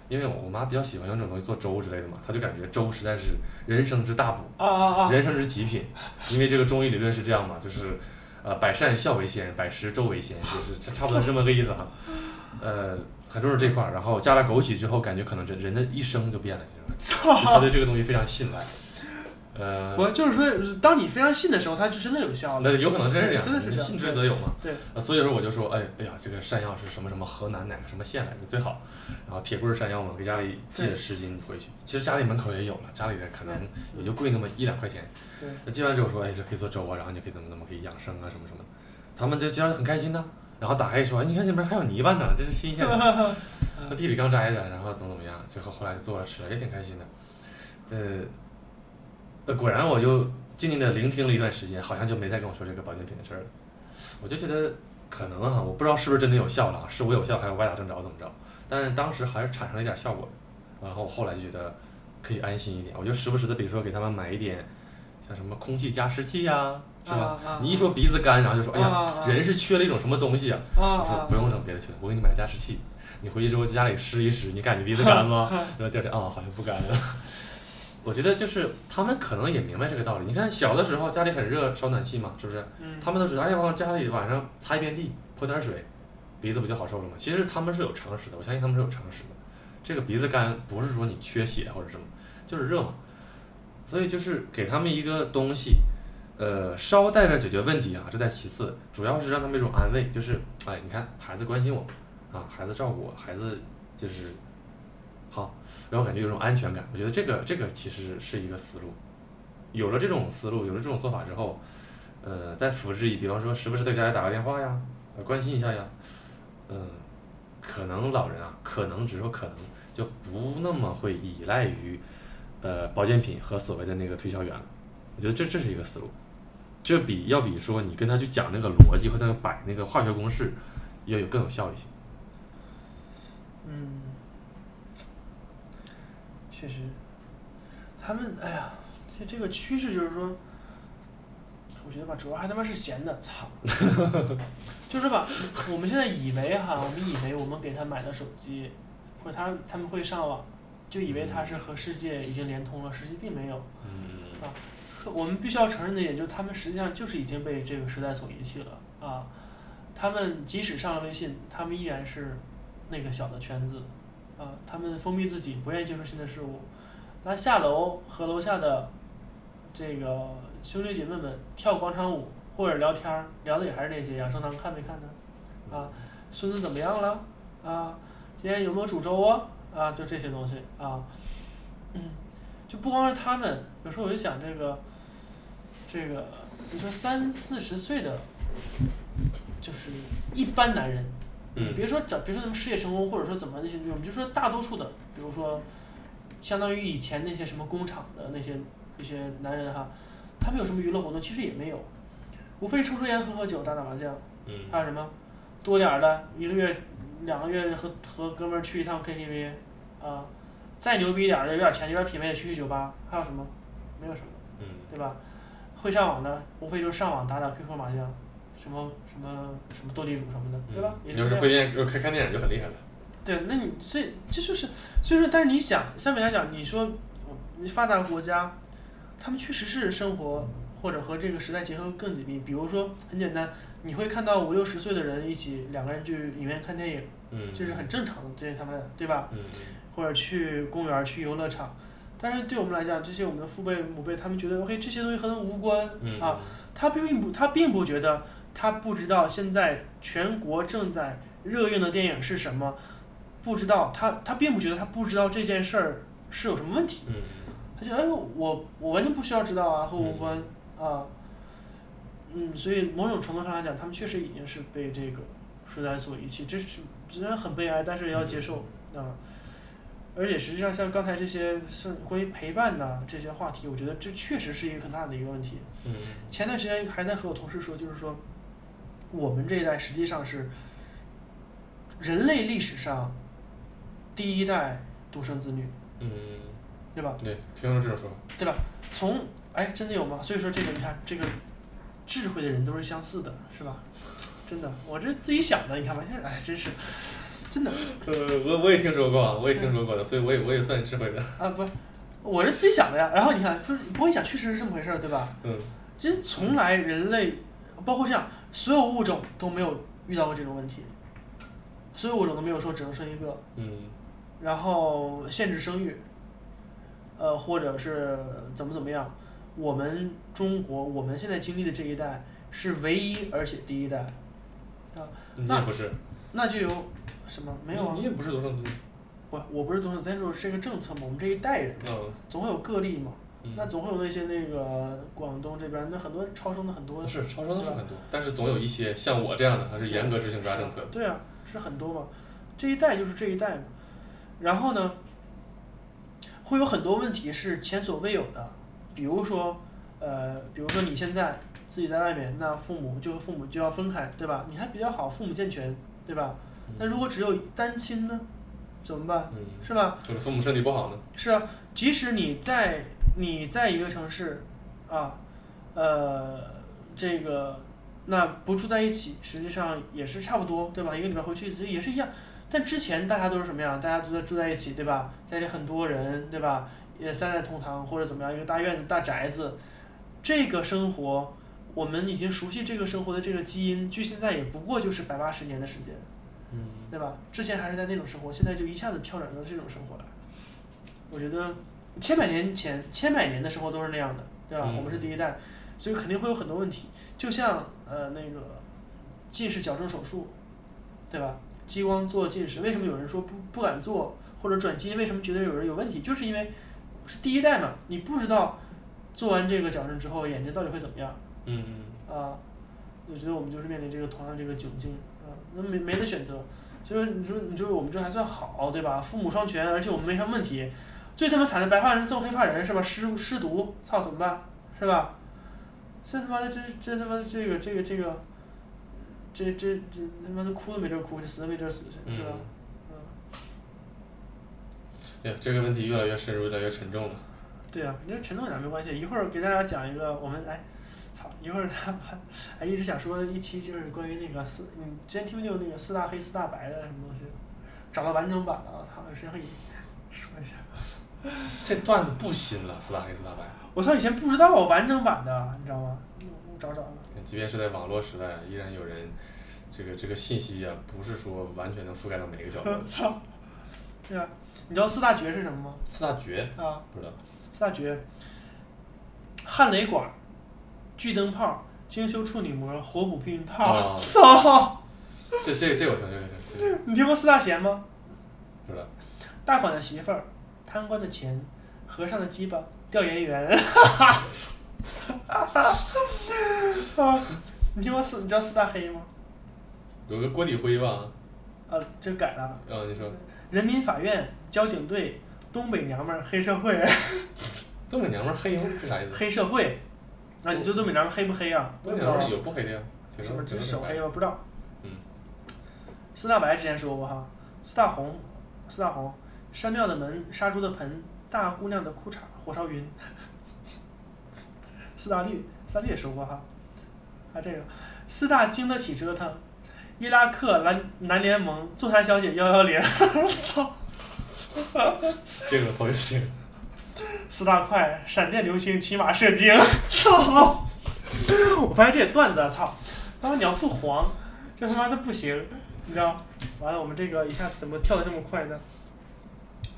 因为我我妈比较喜欢用这种东西做粥之类的嘛，她就感觉粥实在是人生之大补。啊啊啊！人生之极品，因为这个中医理论是这样嘛，就是呃百善孝为先，百食粥为先，就是差差不多是这么个意思哈。呃，很重视这块儿，然后加了枸杞之后，感觉可能人人的一生就变了，这种感觉就他对这个东西非常信赖。呃，不就是说，当你非常信的时候，它就真的有效了。那有可能真是这样，真的是这样信之则有嘛。对呃所以说我就说，哎哎呀，这个山药是什么什么河南哪个什么县来着最好，然后铁棍儿山药嘛，给家里寄了十斤回去。其实家里门口也有了，家里的可能也就贵那么一两块钱。对那寄完之后说，哎，这可以做粥啊，然后你可以怎么怎么可以养生啊，什么什么的，他们就觉得很开心呐、然后打开一说，哎，你看这边还有泥巴呢，这是新鲜的，那地里刚摘的，然后怎么怎么样，最后后来就做了吃了，也挺开心的。呃，呃，果然我就静静的聆听了一段时间，好像就没再跟我说这个保健品的事儿了。我就觉得可能哈、我不知道是不是真的有效了啊，是我有效还是歪打正着怎么着？但是当时还是产生了一点效果的，然后我后来就觉得可以安心一点，我就时不时的，比如说给他们买一点像什么空气加湿器呀、是吧？你一说鼻子干，然后就说哎呀，人是缺了一种什么东西啊！我说不用整别的去了，我给你买加湿器，你回去之后在家里湿一湿，你感觉鼻子干吗？然后第二天啊、好像不干了。我觉得就是他们可能也明白这个道理。你看小的时候家里很热，烧暖气嘛，是不是？嗯，他们都知道，哎呀，往家里晚上擦一遍地，泼点水，鼻子不就好受了吗？其实他们是有常识的，我相信他们是有常识的。这个鼻子干不是说你缺血或者什么，就是热嘛。所以就是给他们一个东西，呃，捎带着解决问题啊，这在其次，主要是让他们一种安慰，就是哎，你看孩子关心我，啊，孩子照顾我，孩子就是好，让我感觉有种安全感。我觉得这个这个其实是一个思路，有了这种思路，有了这种做法之后，呃，再辅之以，比方说时不时对家里打个电话呀，关心一下呀，嗯、可能老人啊，可能只是说可能就不那么会依赖于呃保健品和所谓的那个推销员了。我觉得这这是一个思路，这比要比说你跟他去讲那个逻辑和那个摆那个化学公式要有更有效一些。嗯，确实，他们哎呀，这这个趋势就是说，我觉得吧，主要还他妈是闲的，操！就是吧，我们现在以为哈，我们以为我们给他买的手机，或者他他们会上网，就以为他是和世界已经连通了，实际并没有。嗯可我们必须要承认的一点就是，他们实际上就是已经被这个时代所遗弃了啊。他们即使上了微信，他们依然是那个小的圈子啊，他们封闭自己，不愿意接受新的事物。那下楼和楼下的这个兄弟姐妹们跳广场舞或者聊天，聊的也还是那些养生堂看没看呢？啊，孙子怎么样了？啊，今天有没有煮粥啊？啊，就这些东西啊。嗯，就不光是他们，有时候我就想这个，这个你说三四十岁的，就是一般男人，嗯别说找，别说他们事业成功，或者说怎么那些，我们就说大多数的，比如说，相当于以前那些什么工厂的那些那些男人哈，他们有什么娱乐活动？其实也没有，无非抽抽烟、喝喝酒、打打麻将，嗯还有什么多点儿的，一个月两个月和和哥们儿去一趟 KTV，啊，再牛逼点儿的有点钱有点品位的去去酒吧，还有什么？没有什么，嗯对吧？会上网的无非就是上网打打 QQ 麻将，什么什么什么斗地主什么的，对吧？也嗯，要是会电，要是开看电影就很厉害了。对，那你这这就是，所以说，但是你想，相比来讲，你说你发达国家，他们确实是生活或者和这个时代结合更紧密。比如说，很简单，你会看到五六十岁的人一起两个人去影院看电影，嗯，这是很正常的，这是他们对吧？嗯或者去公园、去游乐场。但是对我们来讲，这些我们的父辈、母辈，他们觉得 OK，这些东西和他们无关嗯啊。他并不，他并不觉得，他不知道现在全国正在热映的电影是什么，不知道他他并不觉得他不知道这件事儿是有什么问题，嗯。他觉得哎我我完全不需要知道啊和我无关啊，嗯，所以某种程度上来讲，他们确实已经是被这个时代所遗弃，这是虽然很悲哀，但是也要接受啊。而且实际上，像刚才这些是关于陪伴的这些话题，我觉得这确实是一个很大的一个问题。嗯。前段时间还在和我同事说，就是说，我们这一代实际上是人类历史上第一代独生子女，嗯，对吧？对，听说这种说法。对吧从哎，真的有吗？所以说这个你看，这个智慧的人都是相似的，是吧？真的，我这自己想的，你看吧，现在哎，真是真的呃，我我也听说过啊，我也听说过的，所以我也我也算智慧的。啊，不，我是自己想的呀。然后你看，不是不过你想，确实是这么回事儿，对吧？嗯真从来人类，包括这样，所有物种都没有遇到过这种问题，所有物种都没有说只能生一个，嗯然后限制生育，呃，或者是怎么怎么样。我们中国，我们现在经历的这一代是唯一而且第一代，你也不是，那就有什么？没有啊。你？也不是独生子女。不，我不是独生子，咱说是个政策嘛，我们这一代人嗯。总会有个例嘛，嗯，那总会有那些那个广东这边那很多超生的很多，是超生的是很多，但是总有一些像我这样的，还是严格执行抓政策的。对啊，是很多嘛，这一代就是这一代嘛。然后呢，会有很多问题是前所未有的，比如说，呃，比如说你现在自己在外面，那父母就和父母就要分开，对吧？你还比较好，父母健全，对吧？那如果只有单亲呢，怎么办？嗯，是吧？就是父母身体不好呢？是啊，即使你在你在一个城市，啊，呃，这个那不住在一起，实际上也是差不多，对吧？一个礼拜回去其实也是一样。但之前大家都是什么样？大家都在住在一起，对吧？家里很多人，对吧？也三代同堂或者怎么样，一个大院子、大宅子，这个生活，我们已经熟悉这个生活的这个基因，距现在也不过就是百八十年的时间。嗯对吧？之前还是在那种生活，现在就一下子跳转到这种生活来。我觉得千百年前、千百年的生活都是那样的，对吧？嗯我们是第一代，所以肯定会有很多问题。就像呃那个近视矫正手术，对吧？激光做近视，为什么有人说不不敢做？或者转基因为什么觉得有人有问题？就是因为是第一代嘛，你不知道做完这个矫正之后眼睛到底会怎么样。嗯啊，我觉得我们就是面临这个同样这个窘境啊，那没没得选择，就是你说你说我们这还算好对吧？父母双全，而且我们没什么问题，最他妈惨的白发人送黑发人是吧？失失毒，操怎么办是吧？这他妈的这这他妈的这个这个这个，这这这他妈的哭都没地儿哭，这死都没地儿死嗯是吧？嗯，哎呀，这个问题越来越深入，越来越沉重了。对啊，你这沉重点没关系，一会儿给大家讲一个我们哎，操，一会儿他还一直想说一期就是关于那个四，你之前听没听过那个四大黑四大白的什么东西？找到完整版了，我操，实际上也说一下。这段子不新了，四大黑四大白。我操，以前不知道完整版的，你知道吗？我我找找了。即便是在网络时代，依然有人，这个这个信息啊，不是说完全能覆盖到每个角落。操，对啊？你知道四大绝是什么吗？四大绝啊，不知道。四大绝：焊雷管、聚灯泡、精修处女膜、活补避孕套。啊操！这这这我听，这个听，这个你听过四大贤吗？不知道。大款的媳妇儿，贪官的钱，和尚的鸡巴，调研员。哈哈啊，你听过四？你知道四大黑吗？有个锅底灰吧？啊，这改了。啊，你说人民法院、交警队、东北娘们儿、黑社会、东北娘们儿黑是啥意思？黑社会。啊，你说东北娘们儿黑不黑啊？东北娘们儿有不黑的呀？挺什么？这挺手黑吗？不知道。嗯。四大白之前说过哈，四大红，四大红，山庙的门，杀猪的盆，大姑娘的裤衩，火烧云。四大绿，三大绿也说过哈，还有这个四大经得起折腾，伊拉克男男联盟，坐台小姐幺幺零，操，这个头一次听。四大快，闪电流星，骑马射精，操！我发现这些段子啊，操，他妈你要不黄，这他妈的不行，你知道？完了，我们这个一下子怎么跳的这么快呢？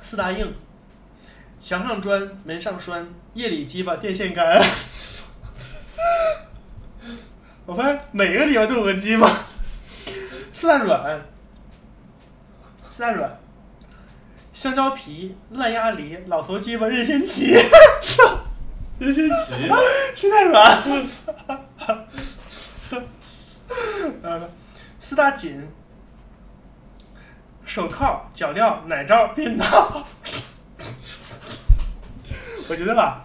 四大硬，墙上砖，门上栓，夜里鸡巴，电线杆。我发现每个地方都有个鸡巴。四大软，四大软，香蕉皮，烂鸭梨，老头鸡巴，任贤齐。任贤齐，心太软。呃，四大紧，手铐、脚镣、奶罩、避孕套。我觉得吧，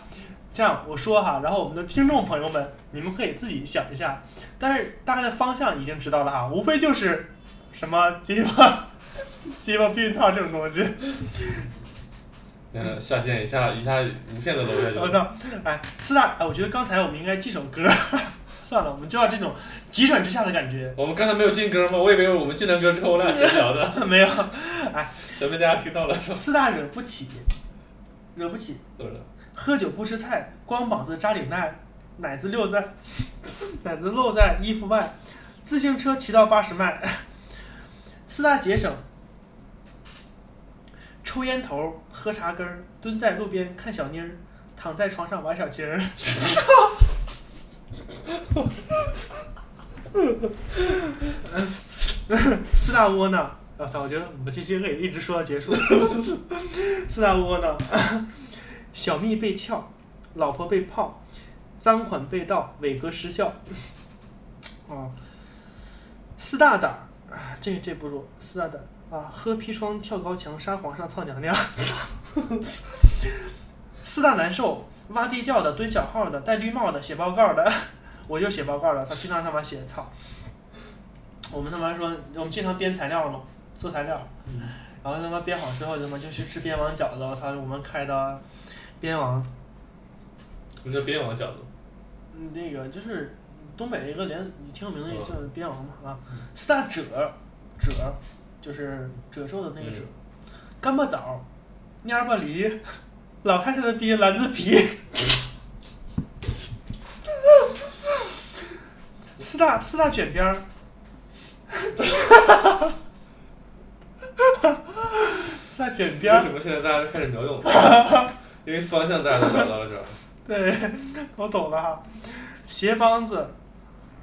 这样我说哈，然后我们的听众朋友们，你们可以自己想一下，但是大概的方向已经知道了哈，无非就是什么鸡巴、鸡巴避孕套这种东西。嗯，下线一下一下无限的楼下去。我操！哎，四大，哎，我觉得刚才我们应该记首歌。算了，我们就要这种急转直下的感觉。我们刚才没有进歌吗？我以为我们进了歌之后我俩闲聊的，没有，哎，全被大家听到了，是吧？四大惹不起，惹不起。喝酒不吃菜，光膀子扎领带，奶子溜在，奶子露在衣服外，自行车骑到八十迈。四大节省：抽烟头，喝茶根儿，蹲在路边看小妮儿，躺在床上玩小鸡儿。四大窝囊，我操！我觉得我们这些可以一直说到结束。四大窝囊，小蜜被撬，老婆被泡，赃款被盗，伟哥失效。啊，四大胆，啊这这不如四大胆啊！喝砒霜，跳高墙，杀皇上，操娘娘。四大难受，挖地窖的，蹲小号的，戴绿帽的，写报告的。我就写报告的，他经常他妈写操。我们他妈说，我们经常编材料嘛，做材料，嗯然后他妈编好之后，他妈就去吃边王饺子。我操，我们开的边王，什么叫边王饺子？嗯那个就是东北一个连挺有名的叫边王嘛啊，四大褶褶就是褶皱的那个褶，干巴枣，蔫巴梨，老太太的逼蓝子皮。四大四大卷边儿，四大卷边儿，为什么现在大家开始秒懂了？因为方向大家都找到了，是吧？对，我懂了哈。鞋帮子，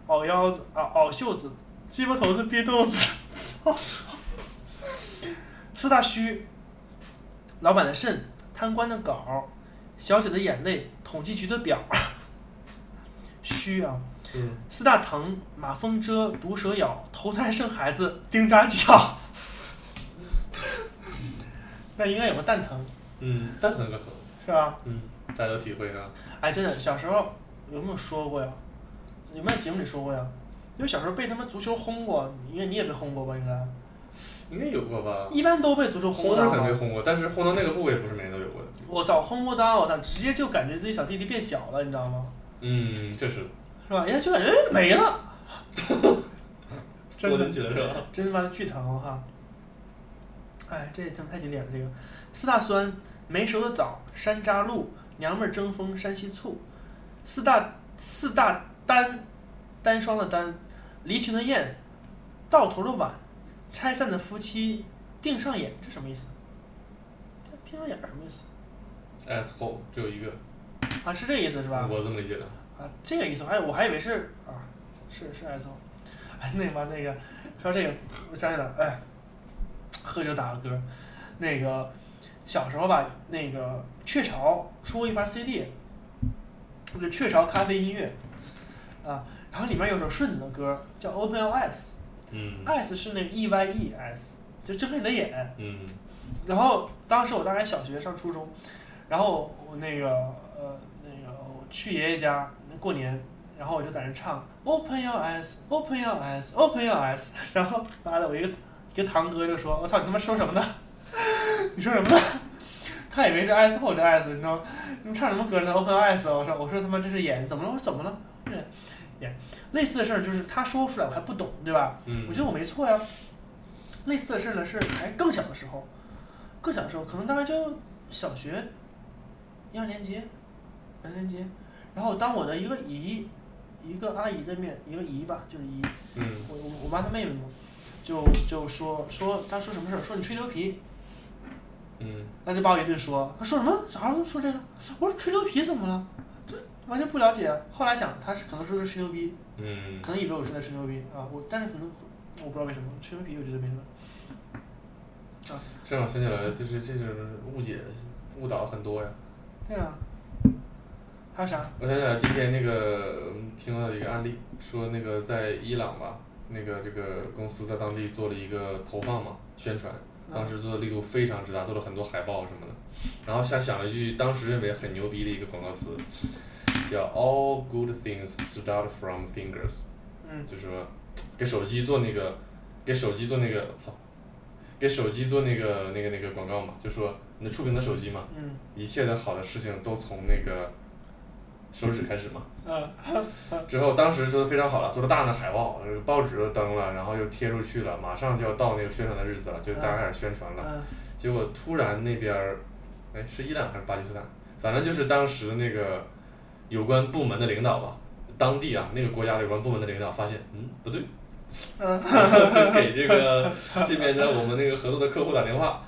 袄腰子啊，袄袖子，鸡巴头子憋肚子，操！四大虚，老板的肾，贪官的稿，小姐的眼泪，统计局的表。虚啊，嗯，四大疼，马蜂蛰，毒蛇咬，投胎生孩子，钉扎脚。那应该有个蛋疼嗯，蛋疼个疼，是吧？嗯，大家有体会啊。哎，真的，小时候有没有说过呀？有没有节目里说过呀？因为小时候被他们足球轰过，应该你也被轰过吧？应该，应该有过吧？一般都被足球轰是轰的肯定轰过，但是轰到那个部位不是每人都有过的。我操，轰不当，我操，直接就感觉自己小弟弟变小了，你知道吗？嗯，这是是吧？人家就感觉哎没了，缩进去了是吧？真他妈的巨疼哈！哎，这他妈太经典了，这个四大酸，没熟的枣，山楂露，娘们儿争风山西醋，四大四大单，单双的单，离群的雁，到头的晚，拆散的夫妻，定上眼，这什么意思？定上眼什么意思？S hole 只有一个，啊，是这个意思是吧？我这么理解的。啊，这个意思，我还我还以为是啊，是是 S O，哎，那吧那个说这个，我想起来了，哎，喝酒打个歌，那个小时候吧，那个雀巢出过一盘 CD，就雀巢咖啡音乐，啊，然后里面有首顺子的歌叫 Open Your Eyes，S 嗯。是那个 E Y E S，就睁开你的眼，嗯。然后当时我大概小学上初中，然后我那个呃那个我去爷爷家过年，然后我就在那唱 Open your eyes, open your eyes, open your eyes，然后妈的我一个一个堂哥就说：“我操，你他妈说什么呢？你说什么呢？”他以为是 S 或者 S，你知道吗？你唱什么歌呢？Open Eyes，我说我说他妈这是演，怎么了？我说怎么了？是演。类似的事儿就是他说出来我还不懂，对吧？嗯我觉得我没错呀。类似的事呢是还更小的时候，更小的时候可能大概就小学一二年级，二年级，然后当我的一个姨，一个阿姨的面，一个姨吧，就是姨，嗯我我我妈她妹妹嘛，就就说说她说什么事儿，说你吹牛皮，嗯那就把我一顿说，她说什么？啥时候说这个？我说吹牛皮怎么了？这完全不了解。后来想，她是可能说是吹牛逼，嗯，可能以为我是在吹牛逼啊，我但是可能我不知道为什么吹牛皮，我觉得没什么。啊这让我想起来，就是这种误解、误导很多呀。对啊。还有啥？我想想今天那个嗯听到一个案例，说那个在伊朗吧，那个这个公司在当地做了一个投放嘛，宣传，当时做的力度非常之大，做了很多海报什么的，然后想想了一句当时认为很牛逼的一个广告词，叫 All good things start from fingers，嗯就是说给手机做那个，给手机做那个，操，给手机做那个那个那个广告嘛，就说你的触屏的手机嘛，嗯一切的好的事情都从那个手指开始嘛。嗯 之后当时说的非常好了，做了大量的海报，呃报纸都登了，然后又贴出去了，马上就要到那个宣传的日子了，就大家开始宣传了。嗯结果突然那边儿，哎，是伊朗还是巴基斯坦？反正就是当时那个有关部门的领导吧，当地啊那个国家的有关部门的领导发现，嗯，不对，就给这个 这边的我们那个合作的客户打电话，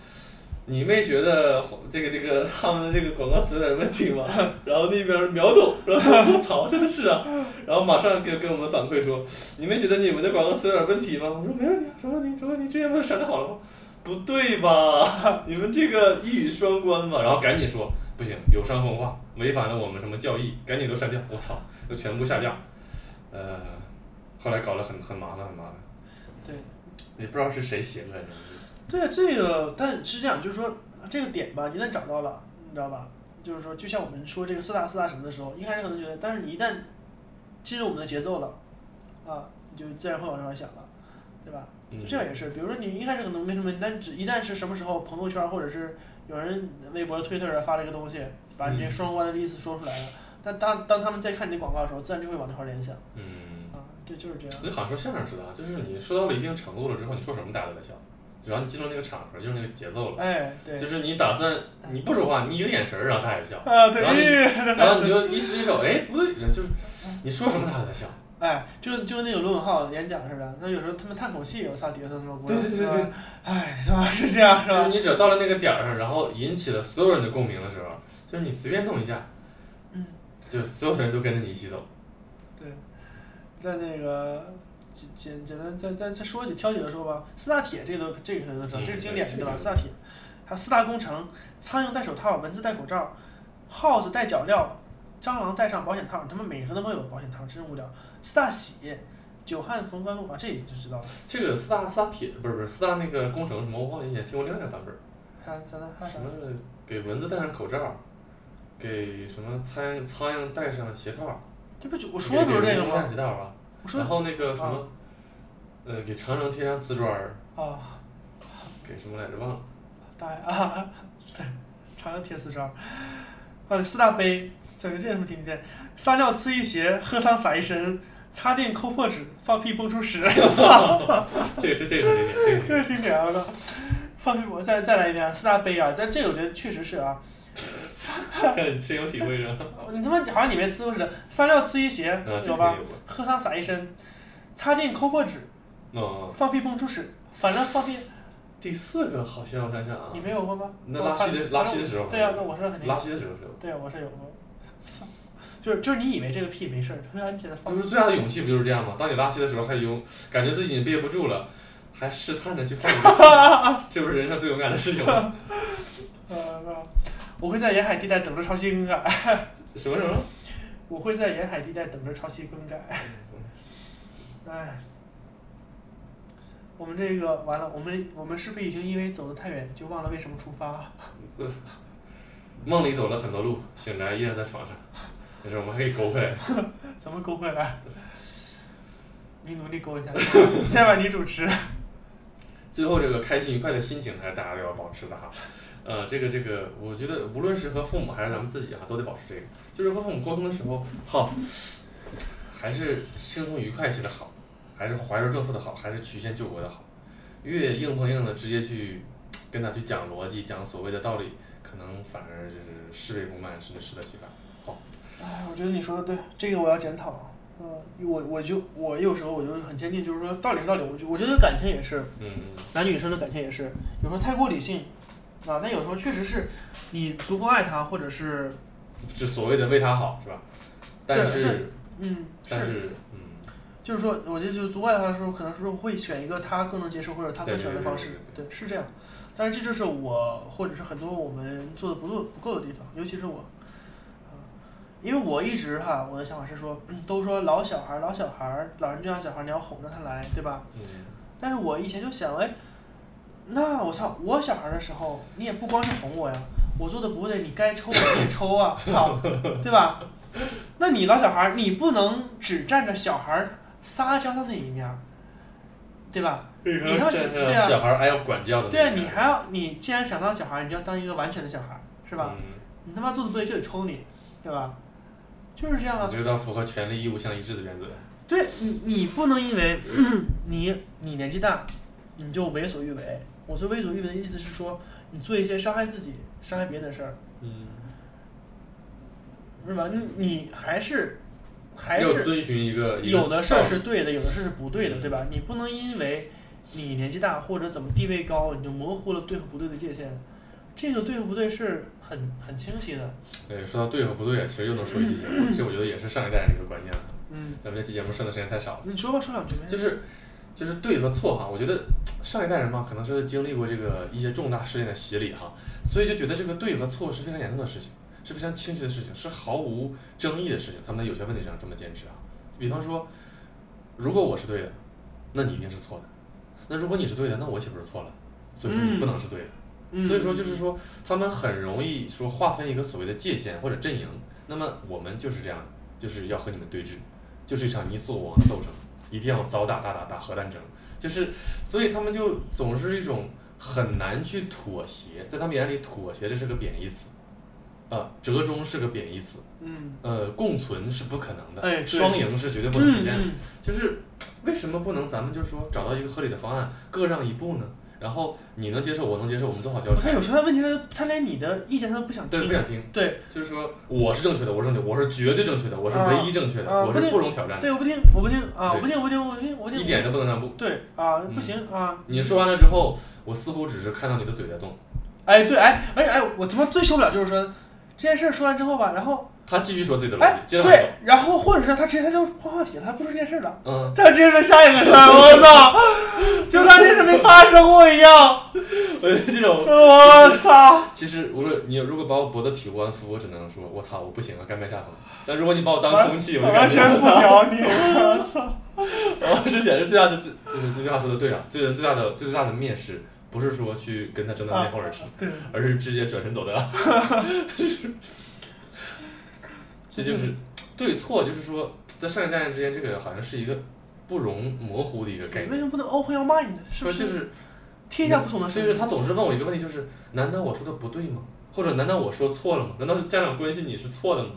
你没觉得这个这个他们的这个广告词有点问题吗？然后那边秒懂，然后我操，真的是啊，然后马上给给我们反馈说，你没觉得你们的广告词有点问题吗？我说没问题，啊，什么问题？什么问题？之前不是审好了吗？不对吧？你们这个一语双关嘛，然后赶紧说不行，有伤风化，违反了我们什么教义，赶紧都删掉。我操，就全部下架。呃，后来搞得很很麻烦，很麻烦。对，也不知道是谁写的来的。对啊，这个但是这样，就是说这个点吧，一旦找到了，你知道吧？就是说，就像我们说这个四大四大什么的时候，一开始可能觉得，但是你一旦进入我们的节奏了，啊，你就自然会往这边想了，对吧？嗯就这样也是，比如说你一开始可能没什么，但只一旦是什么时候朋友圈或者是有人微博、推特上发了一个东西，把你这嗯双关的意思说出来了，但当当他们在看你的广告的时候，自然就会往那块儿联想嗯，啊，对，就是这样。你好像说相声似的啊，就是你说到了一定程度了之后，你说什么大家都在笑，只要你进入那个场合，就是那个节奏了。哎，对，就是你打算你不说话，你一个眼神儿，然后大家也笑，啊，对，然后你 哎然后你就一使一手，哎，不对，就是你说什么大家都在笑。哎，就就跟那个罗永浩演讲似的，那有时候他们叹口气，我操，底下他妈鼓掌。对对对对是吧，哎，他妈是这样是吧就是？你只要到了那个点儿上，然后引起了所有人的共鸣的时候，就是你随便动一下，嗯，就所有的人都跟着你一起走。对，在那个简简简单再再再说几挑几个说吧，四大铁这个都这个肯定都知道，嗯这是经典的对吧？四大铁，还有四大工程，苍蝇戴手套，蚊子戴口罩，耗子戴脚镣，蟑螂戴上保险套，他们每个都会有保险套，真无聊。四大喜，久旱逢甘露啊，这就知道了。这个四大四大铁不是不是四大那个工程什么，我好像以前听过另外一个版本儿，还咱咱还有啥什？么给蚊子戴上口罩，给什么苍蝇苍蝇戴上鞋套，这不就我说的就是这个吗？鞋套啊，我说然后那个什么，呃，给长城贴上瓷砖儿，啊，给什么来着忘了。大爷啊，对，长安铁丝招。啊，四大杯，这个这什么听不见？撒尿呲一鞋，喝汤洒一身，擦腚抠破纸，放屁蹦出屎。我操，这个这这个这个这个这个经典啊！我操，放屁我再再来一遍，四大杯啊！但这个我觉得确实是啊，看你深有体会是吧？你他妈好像你没吃过似的。撒尿呲一鞋啊，这有吧？喝汤洒一身，擦腚抠破纸，哦，放屁蹦出屎。反正放屁，第四个好像我想想啊你，没有过吗？那拉稀的拉稀的时候，对啊，那我是肯定拉稀的时候是有。对，我是有过。操，就是就是你以为这个屁没事儿，突然觉得放就。是最大的勇气不就是这样吗？当你拉稀的时候，还有感觉自己已经憋不住了，还试探着去放 这不是人生最勇敢的事情吗？呃，我会在沿海地带等着潮汐更改。什么什么？我会在沿海地带等着潮汐更改。哎，我们这个完了，我们我们是不是已经因为走得太远，就忘了为什么出发？梦里走了很多路，醒来依然在床上。没事，我们还可以勾回来。怎么勾回来？你努力勾一下，现在把你主持。最后这个开心愉快的心情还是大家都要保持的哈。呃，这个这个，我觉得无论是和父母还是咱们自己哈，都得保持这个，就是和父母沟通的时候，好，还是轻松愉快些的好，还是怀柔政策的好，还是曲线救国的好。越硬碰硬的直接去跟他去讲逻辑、讲所谓的道理，可能反而就是事倍功半，甚至适得其反。好哎，我觉得你说的对，这个我要检讨。嗯，我我就我有时候我就很坚定，就是说道理是道理，我就我觉得感情也是，嗯男女生的感情也是，有时候太过理性，啊，但有时候确实是你足够爱他，或者是就所谓的为他好，是吧？但对是，嗯，但是，嗯，就是说，我觉得就是足够爱他的时候，可能说会选一个他更能接受或者他更喜欢的方式，对对，是这样。但是这就是我或者是很多我们做的不够不够的地方，尤其是我，啊，因为我一直哈，我的想法是说，嗯 都说老小孩儿老小孩儿，老人就像小孩儿你要哄着他来，对吧？嗯，但是我以前就想，哎，那我操，我小孩的时候，你也不光是哄我呀，我做的不对，你该抽我也抽啊，操，对吧？那你老小孩，你不能只站着小孩撒娇的那一面，对吧？你你看这对啊小孩还要管教的那对啊，你还要，你既然想当小孩，你就要当一个完全的小孩，是吧？嗯你他妈做的不对就得抽你，对吧？就是这样啊你。这个要符合权利义务相一致的原则。对你，你不能因为 你你年纪大，你就为所欲为。我说为所欲为的意思是说，你做一些伤害自己、伤害别人的事儿，嗯，是吧？你你还是还是遵循一个有的事儿是对的，有的事儿是不对的，嗯对吧？你不能因为你年纪大或者怎么地位高，你就模糊了对和不对的界限。这个对和不对是很很清晰的。对，说到对和不对啊，其实又能说一期节目，这我觉得也是上一代人的一个观念了。嗯，咱们这期节目剩的时间太少了，你说吧，说两句呗。就是就是对和错哈，我觉得上一代人嘛，可能是经历过这个一些重大事件的洗礼哈，所以就觉得这个对和错是非常严重的事情，是非常清晰的事情，是毫无争议的事情。他们在有些问题上这么坚持啊，比方说，如果我是对的，那你一定是错的；那如果你是对的，那我岂不是错了？所以说你不能是对的。嗯所以说就是说，他们很容易说划分一个所谓的界限或者阵营。那么我们就是这样，就是要和你们对峙，就是一场你死我亡的斗争，一定要早打大打打核弹争。就是，所以他们就总是一种很难去妥协，在他们眼里，妥协这是个贬义词，啊，折中是个贬义词，嗯，呃，共存是不可能的，哎双赢是绝对不能实现的。嗯就是为什么不能咱们就说找到一个合理的方案，各让一步呢？然后你能接受，我能接受，我们都好交差。他有时候他问题他，他连你的意见他都不想听。对，不想听。对就是说我是正确的，我是正确的，我是绝对正确的，我是啊唯一正确的，我是啊不容挑战的，对，我不听，我不听啊，我不听，我不听，我不听，我不听。一点都不能让步。对啊，嗯不行啊！你说完了之后，我似乎只是看到你的嘴在动，哎，对，哎，哎哎，我他妈最受不了就是说这件事儿说完之后吧，然后他继续说自己的逻辑哎，，接着往下对，然后或者是他直接他就换话题了，他不说这件事儿了，嗯，他直接着下一个事儿，我操，就当这事没发生过一样，我觉得这种，我操！其实无论你如果把我脖子体无完肤，我只能说我操，我不行了，甘拜下风。但如果你把我当空气，我就完全不屌你，我操！我之前是最大的，就是那句话说的对啊，最人最大的最大的蔑视，不是说去跟他争到面红耳赤，对，而是直接转身走的。这就是对错，就是说在上一代人之间，这个好像是一个不容模糊的一个概念。为什么不能 open your mind？是不？就是天下不同的声音。就是他总是问我一个问题，就是难道我说的不对吗？或者难道我说错了吗？难道家长关心你是错的吗？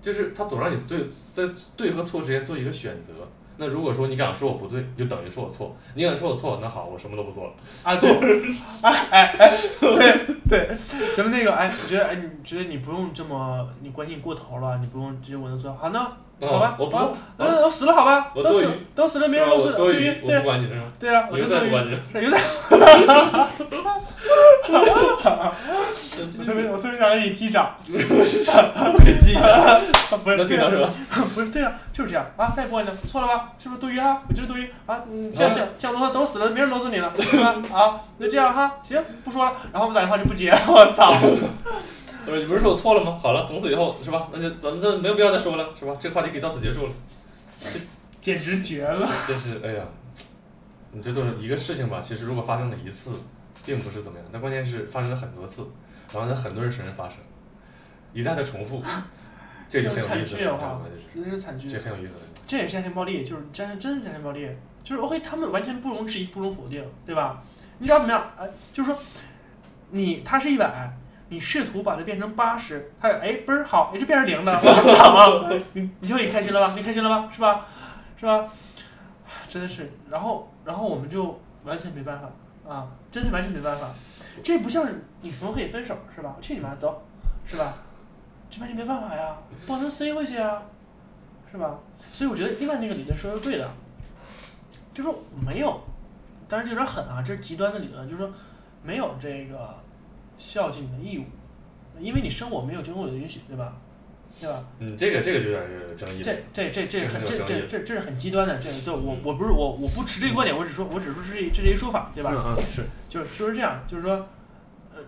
就是他总让你对在对和错之间做一个选择。那如果说你敢说我不对，就等于说我错；你敢说我错，那好，我什么都不做了。啊，对，哎哎哎，对对，咱们那个，哎，我觉得，哎，你觉得你不用这么，你关心过头了，你不用直接我能做好，那好吧，我不好做，嗯，我死了好吧，都死我多余都死了，没人都死多余，对于对我不管你是吧？对啊，我你真的就再不管你了，是有点，我特别我特别想给你击掌，我给记一下，不是能听到是吧？不是对啊，就是这样啊，再过呢，错了吧？是不是多余啊？我就是多余啊，嗯，这样想想罗都死了，没人搂死你了，对吧？啊，那这样哈，行，不说了，然后我们打电话就不接，我操！我说你不是说我错了吗？好了，从此以后是吧？那就咱们这没有必要再说了，是吧？这个话题可以到此结束了。简直绝了！就是哎呀，你这都是一个事情吧？其实如果发生了一次，并不是怎么样，但关键是发生了很多次，然后在很多人身上发生，一再的重复，这就很有意思了，真是惨剧这，很有意思了。这也是家庭暴力，就是真真的家庭暴力，就是 OK，他们完全不容置疑，不容否定，对吧？你知道怎么样，哎，就是说，你他是一百，你试图把它变成八十，他哎嘣儿好，也就变成零了，我操，你你就你开心了吧？你开心了吧？是吧？是吧？真的是，然后然后我们就完全没办法啊，真的完全没办法，这不像是女朋友可以分手是吧？去你妈，走，是吧？这完全没办法呀，不能塞回去啊，是吧？所以我觉得另外那个理论说的对的，就是说没有，当然这有点狠啊，这是极端的理论，就是说没有这个孝敬你的义务，因为你生我没有经过我的允许，对吧？对吧？嗯，这个这个就有点有争议。这这这这这很这这这这是很极端的，这对我我不是我我不持这个观点，我只说我只说是这这是一说法，对吧？嗯嗯是，就是就是这样，就是说，呃，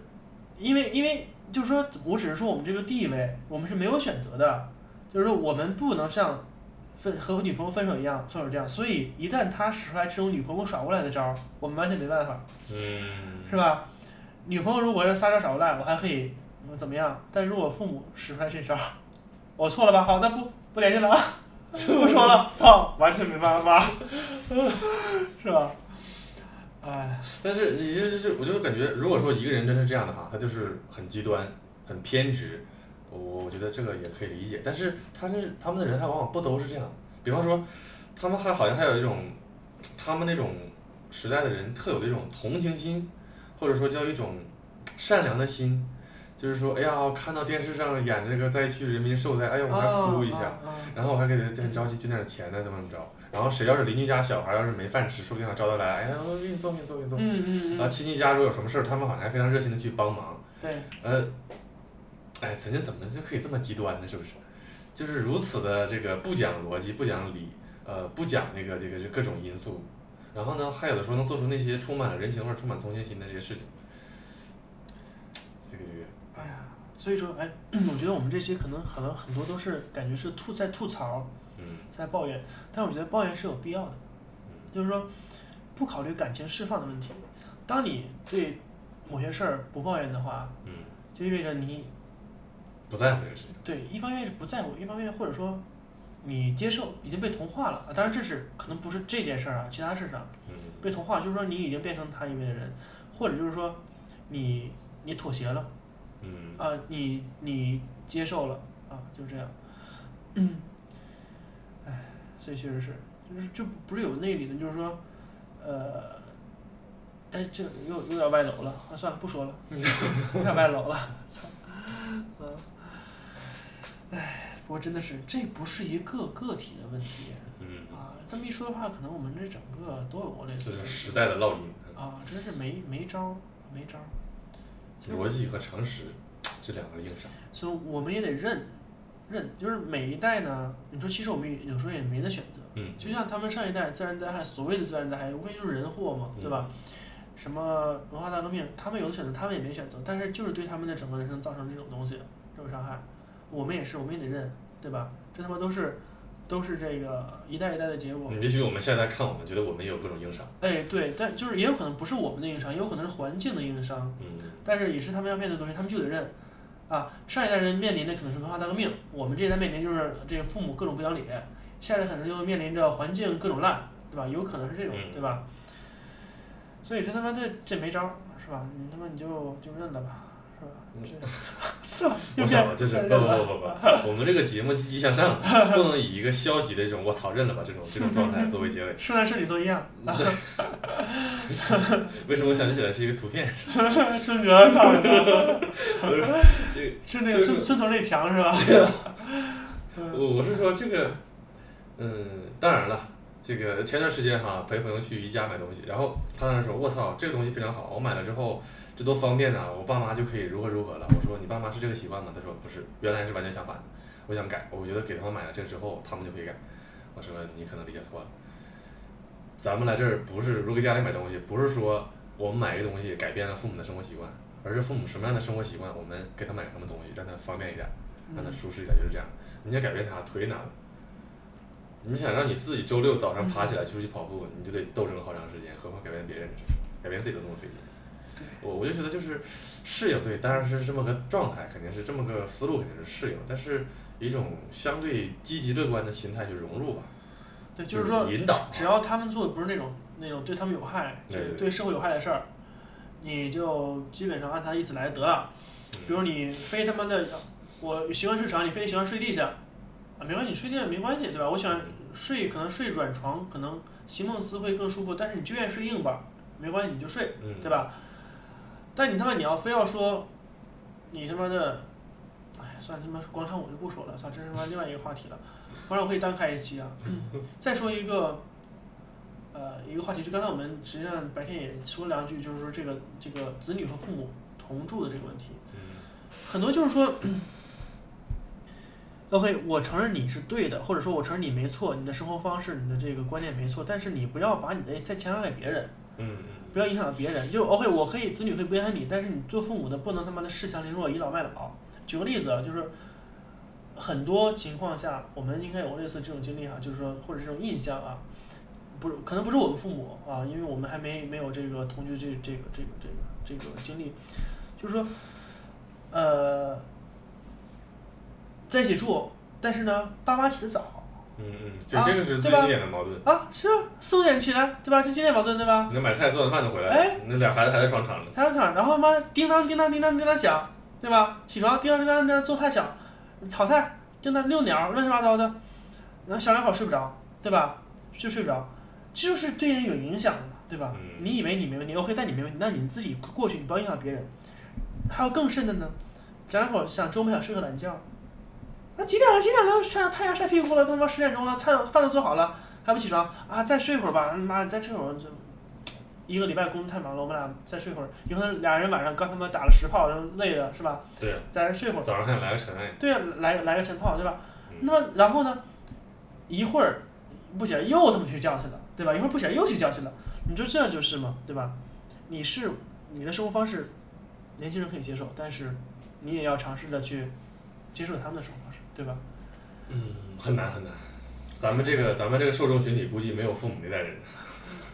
因为因为就是说我只是说我们这个地位，我们是没有选择的，就是说我们不能像分和女朋友分手一样分手这样，所以一旦他使出来这种女朋友耍过来的招儿，我们完全没办法，嗯，是吧？女朋友如果要撒娇耍无赖，我还可以我怎么样？但如果父母使出来这招，我错了吧？好，那不不联系了啊，不说了，操，完全没办法，是吧？哎。但是你就就是，我就感觉，如果说一个人真是这样的话，他就是很极端、很偏执，我我觉得这个也可以理解。但是他是他们的人，还往往不都是这样。比方说，他们还好像还有一种，他们那种时代的人特有的一种同情心，或者说叫一种善良的心，就是说，哎呀，我看到电视上演这个灾区人民受灾，哎呀，我还哭一下。啊啊啊然后我还给他很着急捐点钱呢，怎么怎么着。然后谁要是邻居家小孩要是没饭吃，说不定还招他来，哎呀，我给你做，给你做，给你做。嗯嗯然后，亲戚家如果有什么事儿，他们好像还非常热心的去帮忙。对，呃，哎，人家怎么就可以这么极端呢？是不是？就是如此的这个不讲逻辑、不讲理，呃，不讲那个这个这各种因素，然后呢，还有的时候能做出那些充满了人情味儿、充满同情心的这些事情。这个这个，哎呀，所以说，哎，我觉得我们这些可能可能很多都是感觉是吐在吐槽，嗯在抱怨，但我觉得抱怨是有必要的，嗯就是说不考虑感情释放的问题。当你对某些事儿不抱怨的话，嗯，就意味着你不在乎这个事情。对一方面是不在乎，一方面或者说你接受已经被同化了。啊当然这是可能不是这件事儿啊，其他事上。嗯。被同化，就是说你已经变成他以为的人，或者就是说你你妥协了。嗯。啊，你你接受了。啊，就这样。嗯，哎，所以确实是，就是就不是有那理论，就是说，呃，但是这又有点歪楼了。啊，算了，不说了，有点歪楼了，操，嗯，哎，不过真的是，这不是一个个体的问题嗯，啊，这么一说的话，可能我们这整个都有过类似的这是时代的烙印，啊，真是没没招儿，没招儿。逻辑和常识这两个硬伤。所以我们也得认，认，就是每一代呢，你说其实我们有时候也没得选择，嗯就像他们上一代自然灾害，所谓的自然灾害，无非就是人祸嘛，嗯对吧？什么文化大革命，他们有的选择，他们也没选择，但是就是对他们的整个人生造成这种东西，这种伤害，我们也是，我们也得认，对吧？这他妈都是，都是这个一代一代的结果。嗯，也许我们下一代看我们，觉得我们也有各种硬伤。哎，对，但就是也有可能不是我们的硬伤，也有可能是环境的硬伤，嗯但是也是他们要面对的东西，他们就得认。啊，上一代人面临的可能是文化大革命，我们这一代面临就是这个父母各种不讲理，下一代可能就面临着环境各种烂，对吧？有可能是这种，嗯对吧？所以这他妈的这没招儿，是吧？你他妈你就就认了吧，是 我想了，就是不不不不不，我们这个节目积极向上，不能以一个消极的这种“我操认了吧”这种这种状态作为结尾。圣诞圣女都一样，为什么我想起来是一个图片？春哥操，这个是那个是村村头那墙是吧？我我是说这个，嗯，当然了，这个前段时间哈陪朋友去宜家买东西，然后他当时说：“我操，这个东西非常好，我买了之后这多方便呐、我爸妈就可以如何如何了。”我说：“你爸妈是这个习惯吗？”他说：“不是，原来是完全相反的。”我想改，我觉得给他们买了这个之后，他们就可以改。我说：“你可能理解错了。咱们来这儿不是如果家里买东西，不是说我们买一个东西改变了父母的生活习惯，而是父母什么样的生活习惯，我们给他买什么东西，让他方便一点。”让他舒适一点，就是这样。你想改变他，忒难了。你想让你自己周六早上爬起来出去跑步，你就得斗争好长时间，何况改变别人，改变自己都这么费劲。我我就觉得就是适应，对，当然是这么个状态，肯定是这么个思路，肯定是适应，但是一种相对积极乐观的心态去融入吧。对，就是说引导，只要他们做的不是那种那种对他们有害、对对社会有害的事儿，你就基本上按他的意思来得了。比如你非他妈的，我习惯睡床，你非得喜欢睡地下，啊，没关系，你睡地下没关系，对吧？我喜欢睡，可能睡软床，可能席梦思会更舒服，但是你就愿意睡硬板儿，没关系，你就睡，嗯，对吧？但你他妈你要非要说，你他妈的，哎，算了，他妈广场舞就不说了，操，这是他妈另外一个话题了。广场舞可以单开一期啊。再说一个，呃，一个话题，就刚才我们实际上白天也说两句，就是说这个这个子女和父母同住的这个问题。嗯很多就是说，OK，我承认你是对的，或者说我承认你没错，你的生活方式、你的这个观念没错，但是你不要把你的再强加给别人。嗯嗯不要影响到别人。就 OK，我可以子女可以不影响你，但是你做父母的不能他妈的恃强凌弱、倚老卖老。举个例子啊，就是很多情况下，我们应该有类似这种经历哈，就是说或者这种印象啊，不是可能不是我们父母啊，因为我们还没没有这个同居这这个这个这个这个经历，就是说，呃，在一起住，但是呢，爸妈起得早。嗯嗯，这啊这个是最经典的矛盾。啊，是啊，四五点起来，对吧？这经典矛盾，对吧？你买菜做完饭就回来哎，那俩孩子还在商场呢。台上场，然后妈叮当叮当叮当叮当响，对吧？起床叮当叮当叮当做饭响，炒菜叮当遛鸟乱七八糟的，然后小两口睡不着，对吧？就睡不着，这就是对人有影响的，对吧？嗯你以为你没问题，OK，但你没问题，那你自己过去，你不要影响别人。还有更甚的呢，小两口想周末想睡个懒觉，那几点了？几点了？晒太阳晒屁股了，都他妈十点钟了，菜都饭都做好了，还不起床啊？再睡会儿吧，妈，再睡会儿就。一个礼拜工作太忙了，我们俩再睡会儿。有可能俩人晚上刚他妈打了十炮，然后累了是吧？对呀，在这睡会儿。早上还想来个晨爱。对啊，来来个晨炮，对吧嗯？那么然后呢，一会儿不起来又他妈去觉去了，对吧？一会儿不起来又去觉去了，你说这就是嘛，对吧？你是你的生活方式，年轻人可以接受，但是你也要尝试着去接受他们的生活对吧？嗯，很难很难。咱们这个咱们这个受众群体估计没有父母那代人。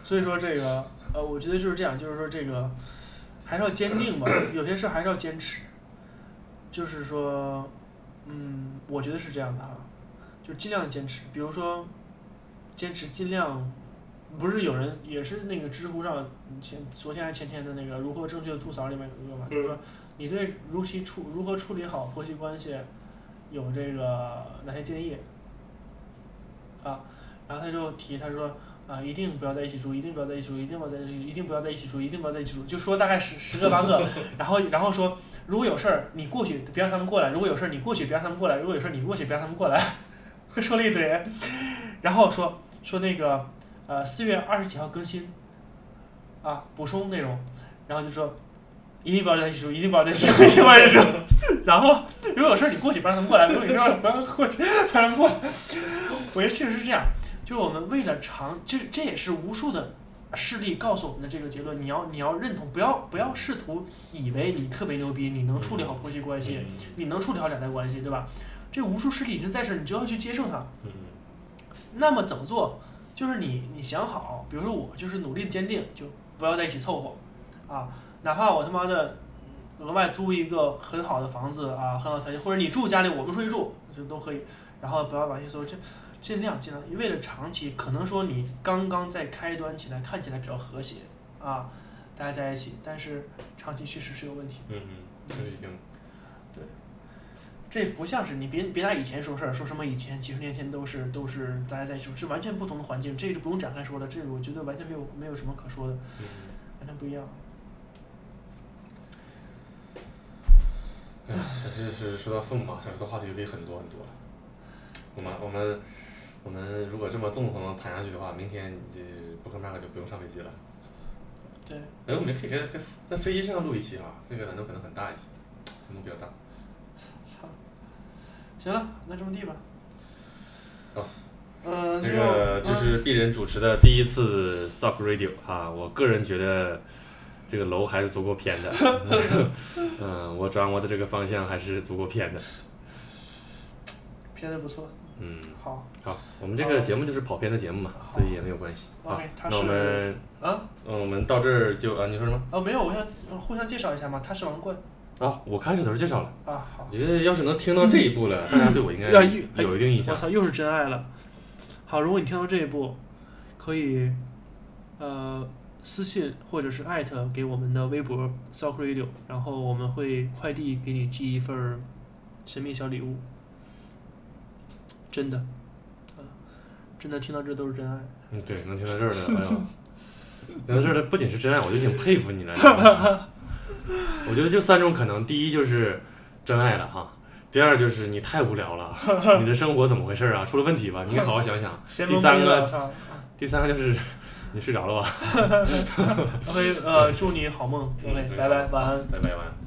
所以说这个呃，我觉得就是这样，就是说这个还是要坚定吧，有些事还是要坚持。就是说，嗯，我觉得是这样的哈，就是尽量坚持。比如说，坚持尽量，不是有人也是那个知乎上前昨天还是前天的那个如何正确的吐槽里面有一个嘛，就是说你对如其处如何处理好婆媳关系有这个哪些建议啊？然后他就提他说。啊，一定不要在一起住，一定不要在一起住，一定不要在一起住，一定不要在一起住，一定不要在一起住，就说大概十十个八个，然后然后说，如果有事儿你过去，别让他们过来；如果有事儿你过去，别让他们过来；如果有事儿你过去，别让他们过来。说了一堆，然后说说那个呃四月二十几号更新，啊补充内容，然后就说一定不要在一起住，一定不要在一起住，一定不要在一起住。然后如果有事儿你过去，不让他们过来；如果有事儿不让过去，不让他们过来。我觉得确实是这样。就是我们为了长，这这也是无数的事例告诉我们的这个结论。你要你要认同，不要不要试图以为你特别牛逼，你能处理好婆媳关系，你能处理好两代关系，对吧？这无数事例已经在这儿，你就要去接受它。嗯那么怎么做？就是你你想好，比如说我就是努力地坚定，就不要在一起凑合，啊，哪怕我他妈的额外租一个很好的房子啊，很好条件，或者你住家里，我们出去住，就都可以。然后不要把一些所有这。尽量尽量，为了长期，可能说你刚刚在开端起来看起来比较和谐啊，大家在一起，但是长期确实是有问题。嗯嗯，这已经这不像是你别别拿以前说事儿，说什么以前几十年前都是都是大家在一起，是完全不同的环境，这个就不用展开说了，这个我觉得完全没有没有什么可说的，嗯完全不一样。哎，这是是说到父母啊，想说的话题就可以很多很多了。我们我们我们如果这么纵横地谈下去的话，明天这不克麦克就不用上飞机了。对，哎，我们可以给给在飞机上录一期啊，这个难度可能很大一些，难度比较大。操，行了，那这么地吧。好。呃、这个这是鄙人主持的第一次 Sock Radio 啊，我个人觉得这个楼还是足够偏的。嗯我掌握的这个方向还是足够偏的。偏的不错。嗯。好。好我们这个节目就是跑偏的节目嘛所以也没有关系。啊那我们啊？嗯我们到这儿就啊你说什么？啊没有我想互相介绍一下嘛他是王冠。啊我开始都是介绍了。啊我觉得要是能听到这一步了 大家对我应该有一定印象。我操又是真爱了。好如果你听到这一步可以呃私信或者是艾特给我们的微博 socradio 然后我们会快递给你寄一份神秘小礼物。真的真的听到这都是真爱嗯对能听到这儿的朋友 能听到这儿的不仅是真爱我就挺佩服你的 我觉得就三种可能第一就是真爱了哈第二就是你太无聊了你的生活怎么回事啊？出了问题吧你好好想想。第三个第三个就是你睡着了吧？OK，呃，祝你好梦，OK，拜拜，晚安，拜拜，晚安。